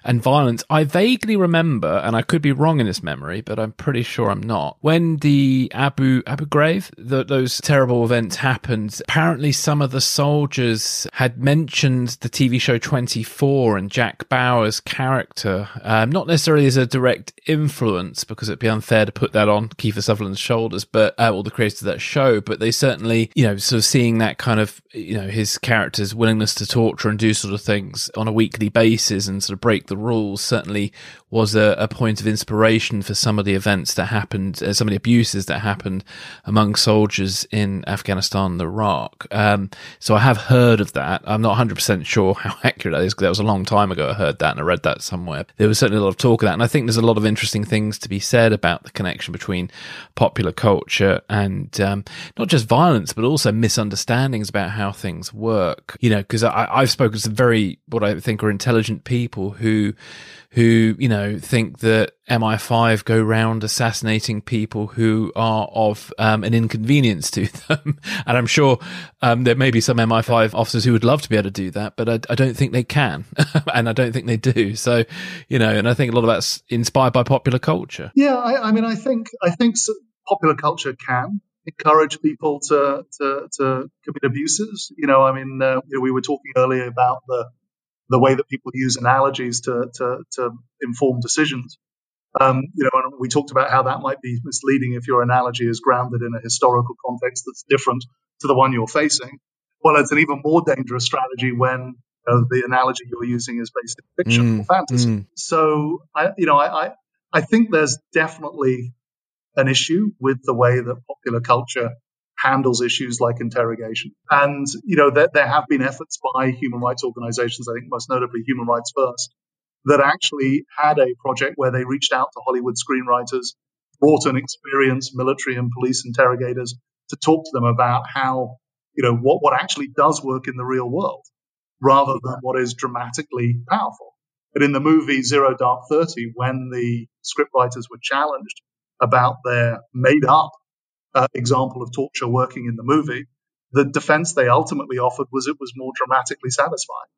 and violence, I vaguely remember, and I could be wrong in this memory, but I'm pretty sure I'm not. When the Abu Abu Ghraib, the, those terrible events happened, apparently some of the soldiers had mentioned the TV show 24 and Jack Bauer's character, um, not necessarily as a direct influence, because it'd be unfair to put that on Kiefer Sutherland's shoulders, but uh, all the creators of that show. But they certainly, you know, sort of seeing that kind of, you know, his character's willingness to torture and do sort of things on a weekly basis and sort of break the rules certainly was a, a point of inspiration for some of the events that happened, uh, some of the abuses that happened among soldiers in Afghanistan and Iraq. Um, so I have heard of that. I'm not 100% sure how [laughs] accurate that is because that was a long time ago I heard that and I read that somewhere. There was certainly a lot of talk of that. And I think there's a lot of interesting things to be said about the connection between popular culture and um, not just violence, but also misunderstandings about how things work. You know, because I've spoken to very, what I think are intelligent people who, who, you know, think that MI5 go round assassinating people who are of um, an inconvenience to [laughs] them. and I'm sure um, there may be some MI5 officers who would love to be able to do that, but I, I don't think they can. [laughs] and I don't think they do. So, you know, and I think a lot of that's inspired by popular culture. Yeah, I, I mean, I think I think s- popular culture can encourage people to to, to commit abuses. You know, I mean, uh, you know, we were talking earlier about the the way that people use analogies to to, to inform decisions. Um, you know, and we talked about how that might be misleading if your analogy is grounded in a historical context that's different to the one you're facing. Well, it's an even more dangerous strategy when you know, the analogy you're using is based in fiction or Mm, fantasy. mm. So, I, you know, I, I I think there's definitely an issue with the way that popular culture handles issues like interrogation. And, you know, there, there have been efforts by human rights organizations, I think most notably Human Rights First, that actually had a project where they reached out to Hollywood screenwriters, brought in experienced military and police interrogators to talk to them about how, you know, what, what actually does work in the real world rather than what is dramatically powerful. But in the movie Zero Dark Thirty, when the scriptwriters were challenged about their made up uh, example of torture working in the movie, the defense they ultimately offered was it was more dramatically satisfying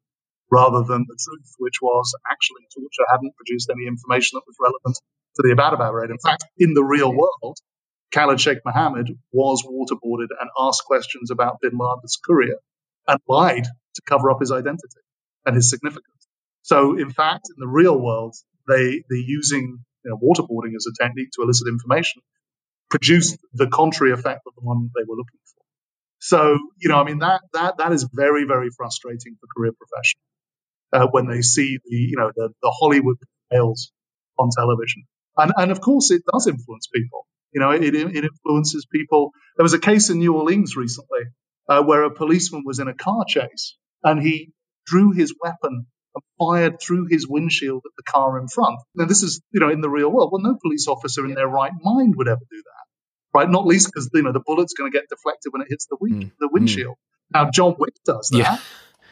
rather than the truth, which was actually torture hadn't produced any information that was relevant to the Abbottabad raid. In fact, in the real world, Khalid Sheikh Mohammed was waterboarded and asked questions about bin Laden's courier and lied to cover up his identity and his significance. So, in fact, in the real world, they they're using you know, waterboarding as a technique to elicit information, produced the contrary effect of the one they were looking for. So, you know, I mean that that that is very very frustrating for career professionals uh, when they see the you know the the Hollywood tales on television, and and of course it does influence people. You know, it it influences people. There was a case in New Orleans recently uh, where a policeman was in a car chase and he drew his weapon and fired through his windshield at the car in front. Now, this is, you know, in the real world. Well, no police officer in their right mind would ever do that, right? Not least because, you know, the bullet's going to get deflected when it hits the, win- Mm, the windshield. Now, John Wick does that, Yeah.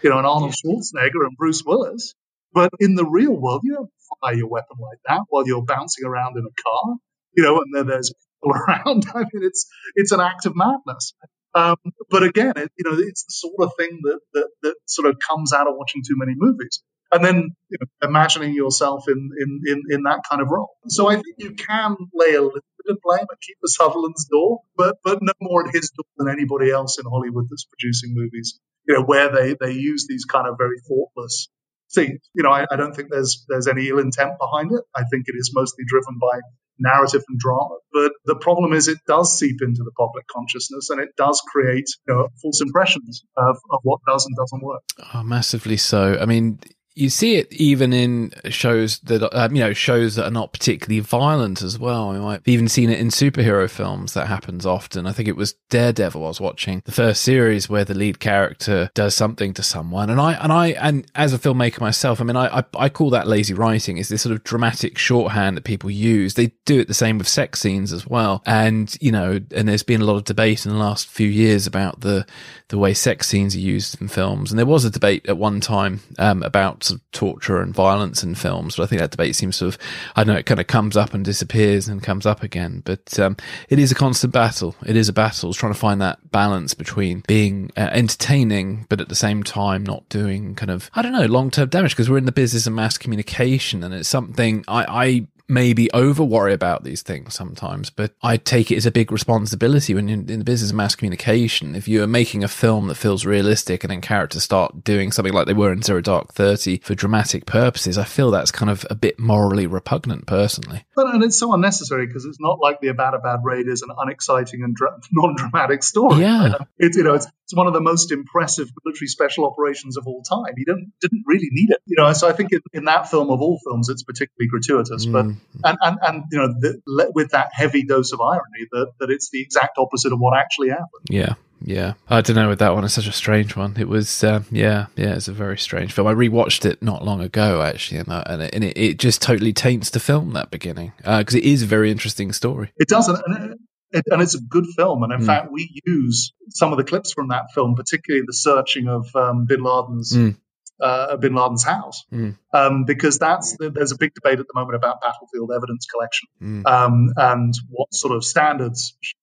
you know, and Arnold Schwarzenegger and Bruce Willis. But in the real world, you don't fire your weapon like that while you're bouncing around in a car, you know, and then there's people [laughs] around. I mean, it's it's an act of madness. Um, but again, it, you know, it's the sort of thing that, that that sort of comes out of watching too many movies, and then you know, imagining yourself in, in in in that kind of role. So I think you can lay a little bit of blame at Kiefer Sutherland's door, but but no more at his door than anybody else in Hollywood that's producing movies. You know, where they they use these kind of very thoughtless things. You know, I, I don't think there's there's any ill intent behind it. I think it is mostly driven by narrative and drama. But the problem is it does seep into the public consciousness and it does create you know, false impressions of, of what does and doesn't work. Oh, massively so. I mean, you see it even in shows that um, you know shows that are not particularly violent as well. I have even seen it in superhero films that happens often. I think it was Daredevil I was watching the first series where the lead character does something to someone, and I and I and as a filmmaker myself, I mean, I I, I call that lazy writing. Is this sort of dramatic shorthand that people use? They do it the same with sex scenes as well, and you know, and there's been a lot of debate in the last few years about the the way sex scenes are used in films, and there was a debate at one time um, about sort of torture and violence in films. But I think that debate seems sort of, I don't know, it kind of comes up and disappears and comes up again. But um, it is a constant battle. It is a battle trying to find that balance between being uh, entertaining, but at the same time not doing kind of, I don't know, long term damage because we're in the business of mass communication and it's something I, I maybe over worry about these things sometimes, but I take it as a big responsibility when you're in the business of mass communication. If you're making a film that feels realistic and then characters start doing something like they were in Zero Dark Thirty for dramatic purposes, I feel that's kind of a bit morally repugnant personally. But and it's so unnecessary because it's not like the Abbottabad Raid is an unexciting and dra- [laughs] non-dramatic story. Yeah, it's you know it's, it's one of the most impressive military special operations of all time. You don't didn't really need it, you know. So I think in, in that film of all films, it's particularly gratuitous, mm. but and, and, and you know, the, with that heavy dose of irony that, that it's the exact opposite of what actually happened. Yeah. Yeah, I don't know with that one. It's such a strange one. It was, uh, yeah, yeah, it's a very strange film. I rewatched it not long ago, actually, and, uh, and, it, and it, it, just totally taints the film that beginning because uh, it is a very interesting story. It does, and, it, and it's a good film. And in mm. fact, we use some of the clips from that film, particularly the searching of um, Bin Laden's mm uh, Bin Laden's house, mm. um, because that's there's a big debate at the moment about battlefield evidence collection mm. um, and what sort of standards sh-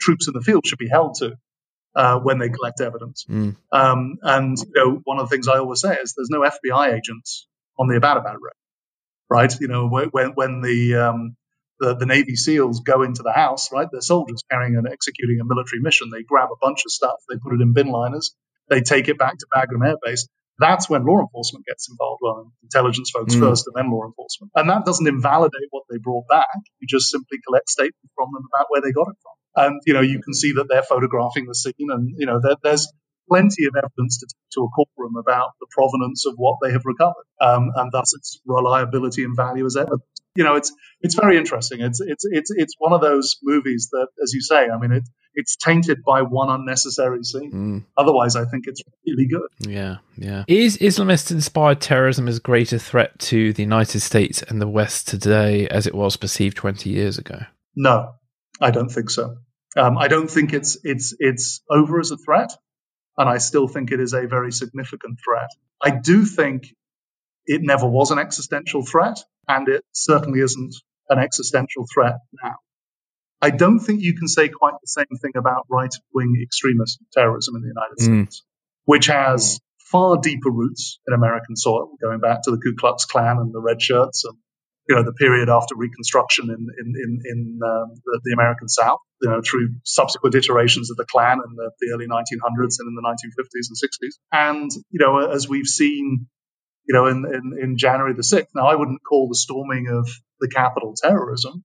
troops in the field should be held to uh, when they collect evidence. Mm. Um, and you know, one of the things I always say is there's no FBI agents on the Abbottabad raid, right? You know, when when the um, the, the, Navy SEALs go into the house, right? They're soldiers carrying and executing a military mission. They grab a bunch of stuff, they put it in bin liners, they take it back to Bagram Air Base. That's when law enforcement gets involved, well, intelligence folks mm. first and then law enforcement. And that doesn't invalidate what they brought back. You just simply collect statements from them about where they got it from. And, you know, you can see that they're photographing the scene and, you know, there, there's plenty of evidence to take to a courtroom about the provenance of what they have recovered, um, and thus its reliability and value as evidence. You know, it's it's very interesting. It's it's it's it's one of those movies that, as you say, I mean, it it's tainted by one unnecessary scene. Mm. Otherwise, I think it's really good. Yeah, yeah. Is Islamist inspired terrorism as great a threat to the United States and the West today as it was perceived 20 years ago? No, I don't think so. Um, I don't think it's it's it's over as a threat, and I still think it is a very significant threat. I do think it never was an existential threat, and it certainly isn't an existential threat now. I don't think you can say quite the same thing about right wing extremist terrorism in the United mm. States, which has far deeper roots in American soil, going back to the Ku Klux Klan and the red shirts and you know the period after Reconstruction in in in, in um, the, the, American South, you know through subsequent iterations of the Klan in the, the, early 1900s and in the 1950s and 60s, and you know as we've seen, you know in, in in January the 6th. Now I wouldn't call the storming of the Capitol terrorism,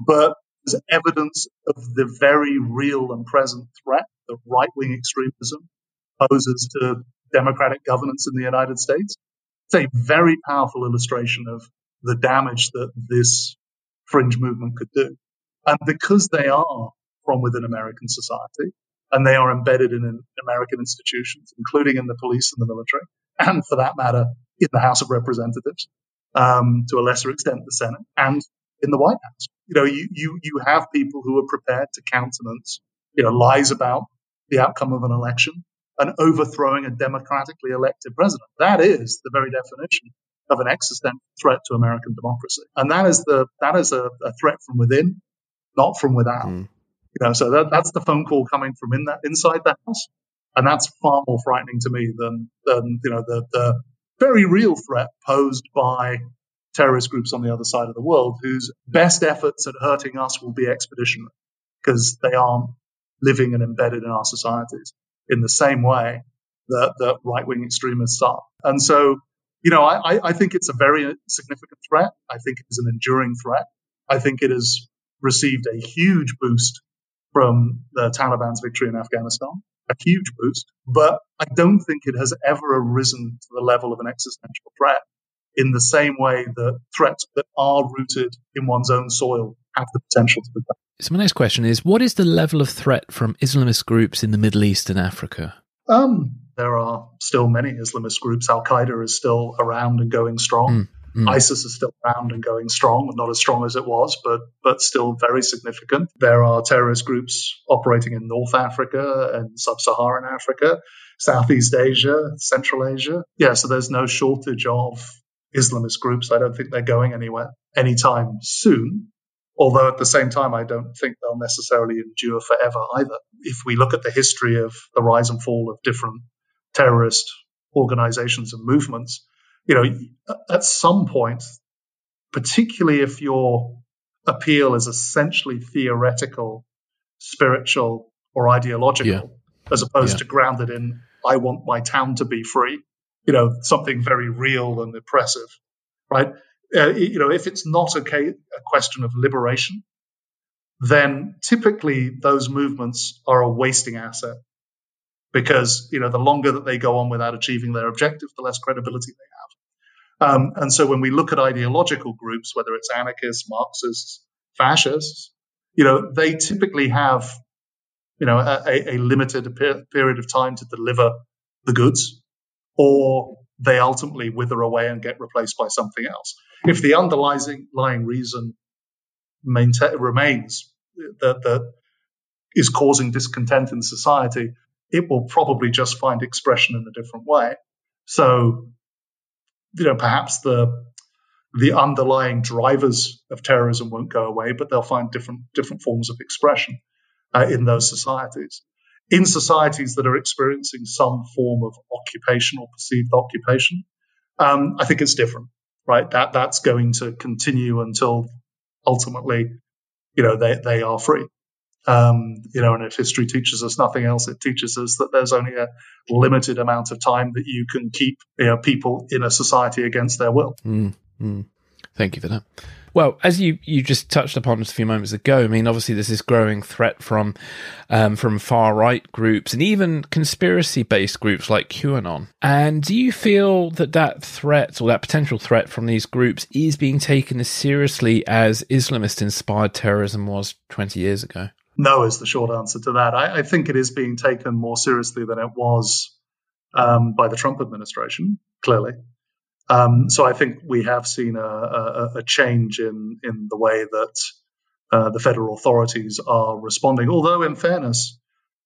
but as evidence of the very real and present threat that right wing extremism poses to democratic governance in the United States. It's a very powerful illustration of the damage that this fringe movement could do. And because they are from within American society and they are embedded in American institutions, including in the police and the military, and for that matter, in the House of Representatives, um, to a lesser extent, the Senate, and in the White House you know, you, you, you have people who are prepared to countenance, you know, lies about the outcome of an election and overthrowing a democratically elected president. That is the very definition of an existential threat to American democracy. And that is the, that is a, a threat from within, not from without. Mm. You know, so that, that's the phone call coming from in that, inside the house. And that's far more frightening to me than, than, you know, the, the very real threat posed by terrorist groups on the other side of the world whose best efforts at hurting us will be expeditionary because they aren't living and embedded in our societies in the same way that, that right wing extremists are. And so, you know, I, I think it's a very significant threat. I think it is an enduring threat. I think it has received a huge boost from the Taliban's victory in Afghanistan. a huge boost, but I don't think it has ever arisen to the level of an existential threat in the same way that threats that are rooted in one's own soil have the potential to become. So my next question is, what is the level of threat from Islamist groups in the Middle East and Africa? Um, there are still many Islamist groups. Al Qaeda is still around and going strong. Mm, mm. ISIS is still around and going strong, not as strong as it was, but but still very significant. There are terrorist groups operating in North Africa and sub-Saharan Africa, Southeast Asia, Central Asia. Yeah, so there's no shortage of Islamist groups. I don't think they're going anywhere anytime soon. Although at the same time, I don't think they'll necessarily endure forever either. If we look at the history of the rise and fall of different terrorist organizations and movements, you know, at some point, particularly if your appeal is essentially theoretical, spiritual, or ideological, yeah. as opposed yeah. to grounded in, I want my town to be free, you know, something very real and oppressive, right? Uh, you know, if it's not a, a question of liberation, then typically those movements are a wasting asset because you know the longer that they go on without achieving their objective, the less credibility they have. Um, and so when we look at ideological groups, whether it's anarchists, Marxists, fascists, you know, they typically have you know a, a limited period of time to deliver the goods, or they ultimately wither away and get replaced by something else. If the underlying reason remains that, that is causing discontent in society, it will probably just find expression in a different way. So, you know, perhaps the the underlying drivers of terrorism won't go away, but they'll find different different forms of expression uh, in those societies in societies that are experiencing some form of occupation or perceived occupation, um, I think it's different, right? That that's going to continue until ultimately, you know, they they are free. Um, you know, and if history teaches us nothing else, it teaches us that there's only a limited amount of time that you can keep you know, people in a society against their will. Mm, mm. Thank you for that. Well, as you, you just touched upon just a few moments ago, I mean, obviously there's this growing threat from um, from far right groups and even conspiracy based groups like QAnon. And do you feel that that threat or that potential threat from these groups is being taken as seriously as Islamist inspired terrorism was 20 years ago? No, is the short answer to that. I, I think it is being taken more seriously than it was um, by the Trump administration, clearly. Um, so I think we have seen a, a, a change in in the way that uh, the federal authorities are responding. Although, in fairness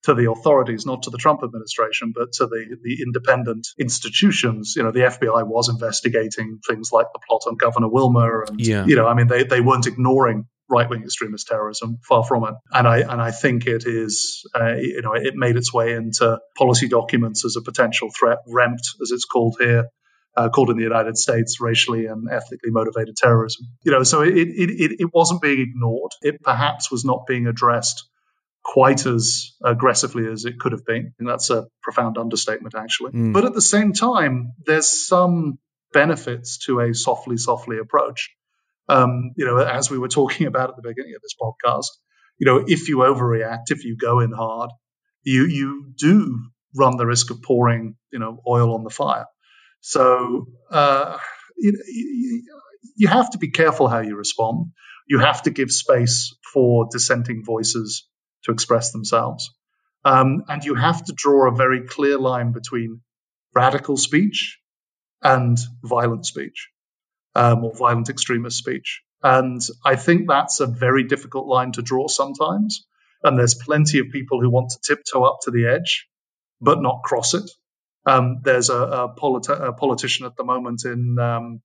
to the authorities, not to the Trump administration, but to the the independent institutions, you know, the FBI was investigating things like the plot on Governor Whitmer. and yeah. you know, I mean, they they weren't ignoring right wing extremist terrorism. Far from it. And I and I think it is uh, you know it made its way into policy documents as a potential threat, REMT as it's called here uh, called in the United States racially and ethnically motivated terrorism. You know, so it, it, it, it wasn't being ignored. It perhaps was not being addressed quite as aggressively as it could have been. And that's a profound understatement, actually. Mm. But at the same time, there's some benefits to a softly, softly approach. Um, you know, as we were talking [laughs] about at the beginning of this podcast, you know, if you overreact, if you go in hard, you you do run the risk of pouring, you know, oil on the fire. So uh, you, you have to be careful how you respond. You have to give space for dissenting voices to express themselves. Um, and you have to draw a very clear line between radical speech and violent speech um, or violent extremist speech. And I think that's a very difficult line to draw sometimes. And there's plenty of people who want to tiptoe up to the edge, but not cross it. Um, there's a, a, politi- a, politician at the moment in um,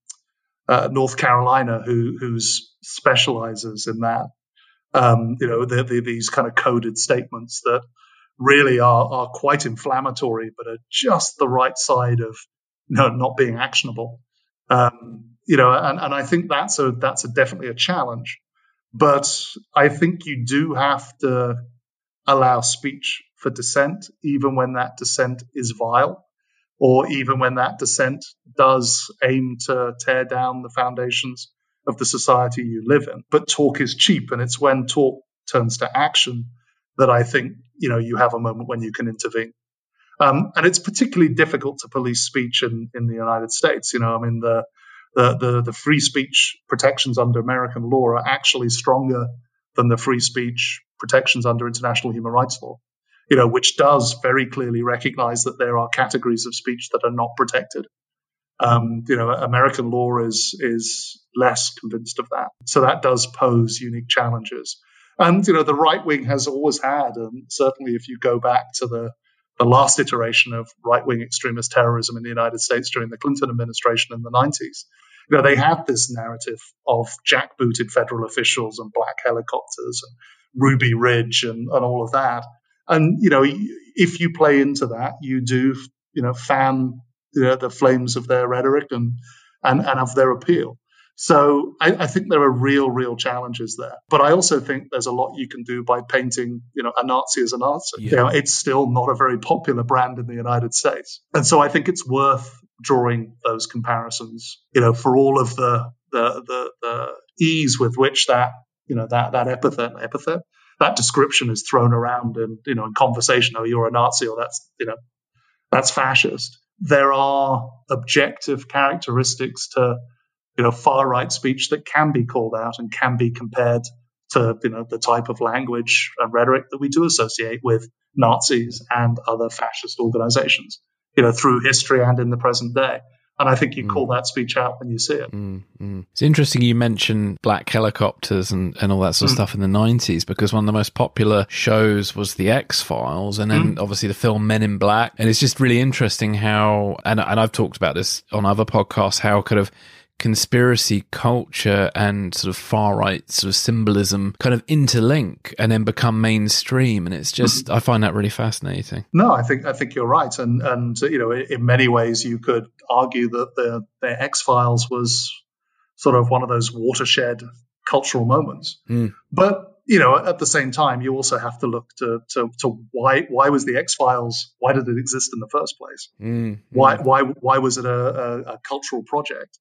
uh, North Carolina who who's specializes in that. Um, you know, the, the, these kind of coded statements that really are are quite inflammatory, but are just the right side of you know, not being actionable. Um, you know, and, and I think that's a that's a definitely a challenge. But I think you do have to allow speech for dissent, even when that dissent is vile or even when that dissent does aim to tear down the foundations of the society you live in. But talk is cheap, and it's when talk turns to action that I think you know you have a moment when you can intervene. Um, and it's particularly difficult to police speech in, in the United States. You know, I mean the, the the the free speech protections under American law are actually stronger than the free speech protections under international human rights law. You know, which does very clearly recognize that there are categories of speech that are not protected. Um, you know, American law is is less convinced of that. So that does pose unique challenges. And you know, the right wing has always had, and certainly if you go back to the the last iteration of right wing extremist terrorism in the United States during the Clinton administration in the 90s, you know, they had this narrative of jackbooted federal officials and black helicopters and Ruby Ridge and, and all of that. And, you know, if you play into that, you do, you know, fan you know, the flames of their rhetoric and, and, and of their appeal. So I, I, think there are real, real challenges there. But I also think there's a lot you can do by painting, you know, a Nazi as a Nazi. Yeah. You know, it's still not a very popular brand in the United States. And so I think it's worth drawing those comparisons, you know, for all of the the the, the ease with which that, you know, that that epithet epithet, that description is thrown around in you know, in conversation, oh, you're a Nazi or that's, you know, that's fascist. There are objective characteristics to you know, far right speech that can be called out and can be compared to, you know, the type of language and rhetoric that we do associate with Nazis and other fascist organizations, you know, through history and in the present day. And I think you call mm. that speech out when you see it. Mm, mm. It's interesting you mentioned black helicopters and, and all that sort of mm. stuff in the 90s because one of the most popular shows was The X Files and then obviously the film Men in Black. And it's just really interesting how, and, and I've talked about this on other podcasts, how kind of conspiracy culture and sort of far right sort of symbolism kind of interlink and then become mainstream and it's just i find that really fascinating no i think i think you're right and and you know in many ways you could argue that the the x-files was sort of one of those watershed cultural moments mm. but you know, at the same time, you also have to look to, to, to why why was the X Files? Why did it exist in the first place? Mm, why mm. why why was it a, a, a cultural project?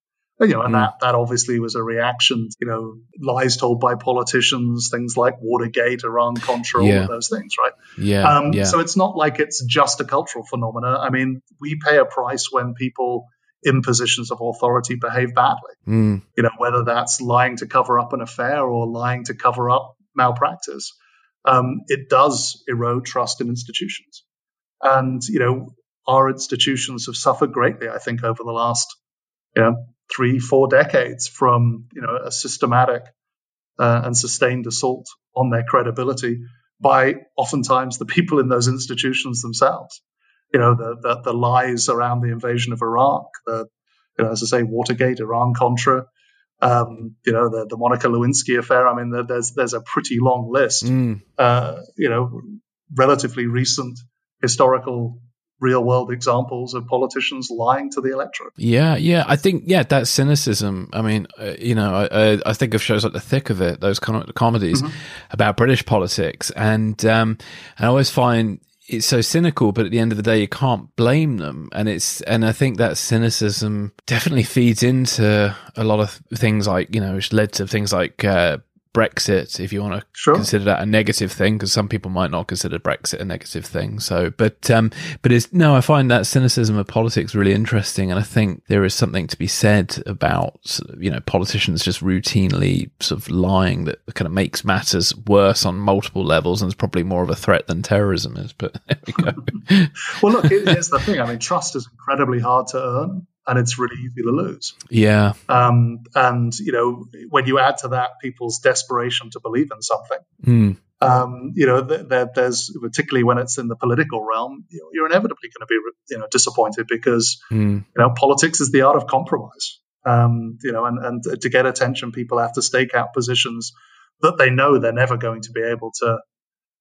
You know, and mm. that, that obviously was a reaction, you know, lies told by politicians, things like Watergate, Iran Contra, yeah. all of those things, right? Yeah, um, yeah. So it's not like it's just a cultural phenomena. I mean, we pay a price when people in positions of authority behave badly. Mm. You know, whether that's lying to cover up an affair or lying to cover up malpractice, um, it does erode trust in institutions. And, you know, our institutions have suffered greatly, I think, over the last, you know, three, four decades from you know a systematic uh, and sustained assault on their credibility by oftentimes the people in those institutions themselves. You know, the the, the lies around the invasion of Iraq, the you know, as I say, Watergate, Iran Contra, um, you know, the, the Monica Lewinsky affair. I mean, there's there's a pretty long list. Mm. Uh, you know, relatively recent historical real world examples of politicians lying to the electorate. Yeah, yeah. I think, yeah, that cynicism. I mean, uh, you know, I, I, think of shows like The Thick of It, those kind of comedies mm-hmm. about British politics. And, um, and I always find it's so cynical, but at the end of the day, you can't blame them. And it's, and I think that cynicism definitely feeds into a lot of things like, you know, which led to things like, uh, Brexit, if you want to sure. consider that a negative thing, because some people might not consider Brexit a negative thing. So, but um, but it's no, I find that cynicism of politics really interesting, and I think there is something to be said about you know politicians just routinely sort of lying that kind of makes matters worse on multiple levels, and it's probably more of a threat than terrorism is. But there we go. [laughs] well, look, [laughs] here's the thing. I mean, trust is incredibly hard to earn and it's really easy to lose. Yeah. Um, and you know, when you add to that people's desperation to believe in something, mm. um, you know, th- th- there's particularly when it's in the political realm, you're inevitably going to be, you know, disappointed because mm. you know politics is the art of compromise. Um, you know, and and to get attention, people have to stake out positions that they know they're never going to be able to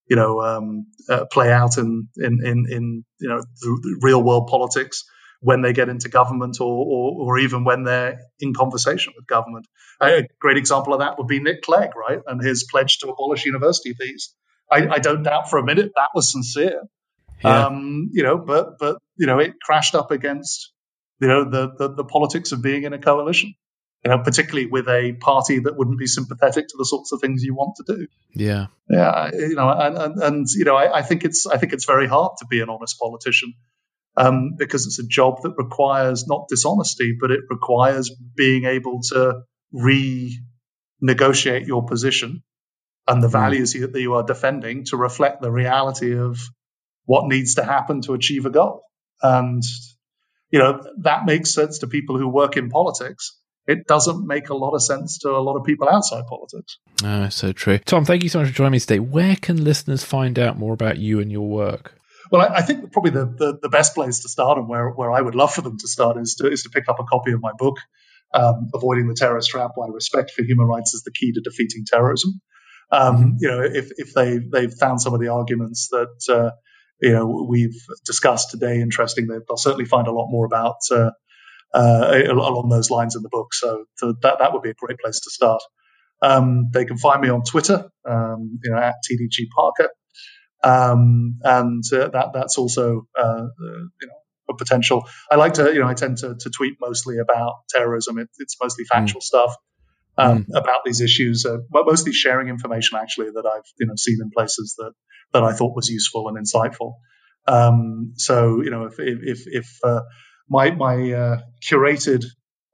you know, um, uh, play out in, in, in, in, you know, the real world politics when they get into government or, or, or, even when they're in conversation with government. A great example of that would be Nick Clegg, right? And his pledge to abolish university fees. I, I don't doubt for a minute that was sincere. Yeah. Um, you know, but, but, you know, it crashed up against, you know, the, the, the politics of being in a coalition. you know, particularly with a party that wouldn't be sympathetic to the sorts of things you want to do. Yeah, yeah, you know, and and, and you know, I, I, think it's I think it's very hard to be an honest politician um, because it's a job that requires not dishonesty, but it requires being able to renegotiate your position and the mm. values that you are defending to reflect the reality of what needs to happen to achieve a goal. And you know that makes sense to people who work in politics it doesn't make a lot of sense to a lot of people outside politics. Oh, so true. Tom, thank you so much for joining me today. Where can listeners find out more about you and your work? Well, I, I think probably the, the, the, best place to start and where, where I would love for them to start is to, is to pick up a copy of my book, um, Avoiding the Terrorist Trap Why Respect for Human Rights is the Key to Defeating Terrorism. Um, mm-hmm. you know, if, if they, they've found some of the arguments that, uh, you know, we've discussed today interesting, they'll certainly find a lot more about uh, uh, along those lines in the book. So, that that would be a great place to start. Um, they can find me on Twitter, um, you know, at TDG Parker, um, and uh, that that's also uh, uh, you know a potential. I like to you know I tend to, to tweet mostly about terrorism. It, it's mostly factual mm. stuff. Um, mm. About these issues, uh, mostly sharing information actually that I've you know seen in places that that I thought was useful and insightful. Um, so you know if if if uh, my my uh, curated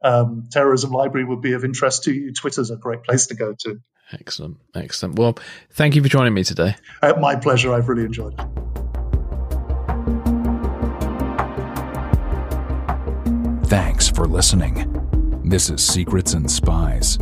um, terrorism library would be of interest to you, Twitter's a great place to go to. Excellent, excellent. Well, thank you for joining me today. Uh, my pleasure. I've really enjoyed it. Thanks for listening. This is Secrets and Spies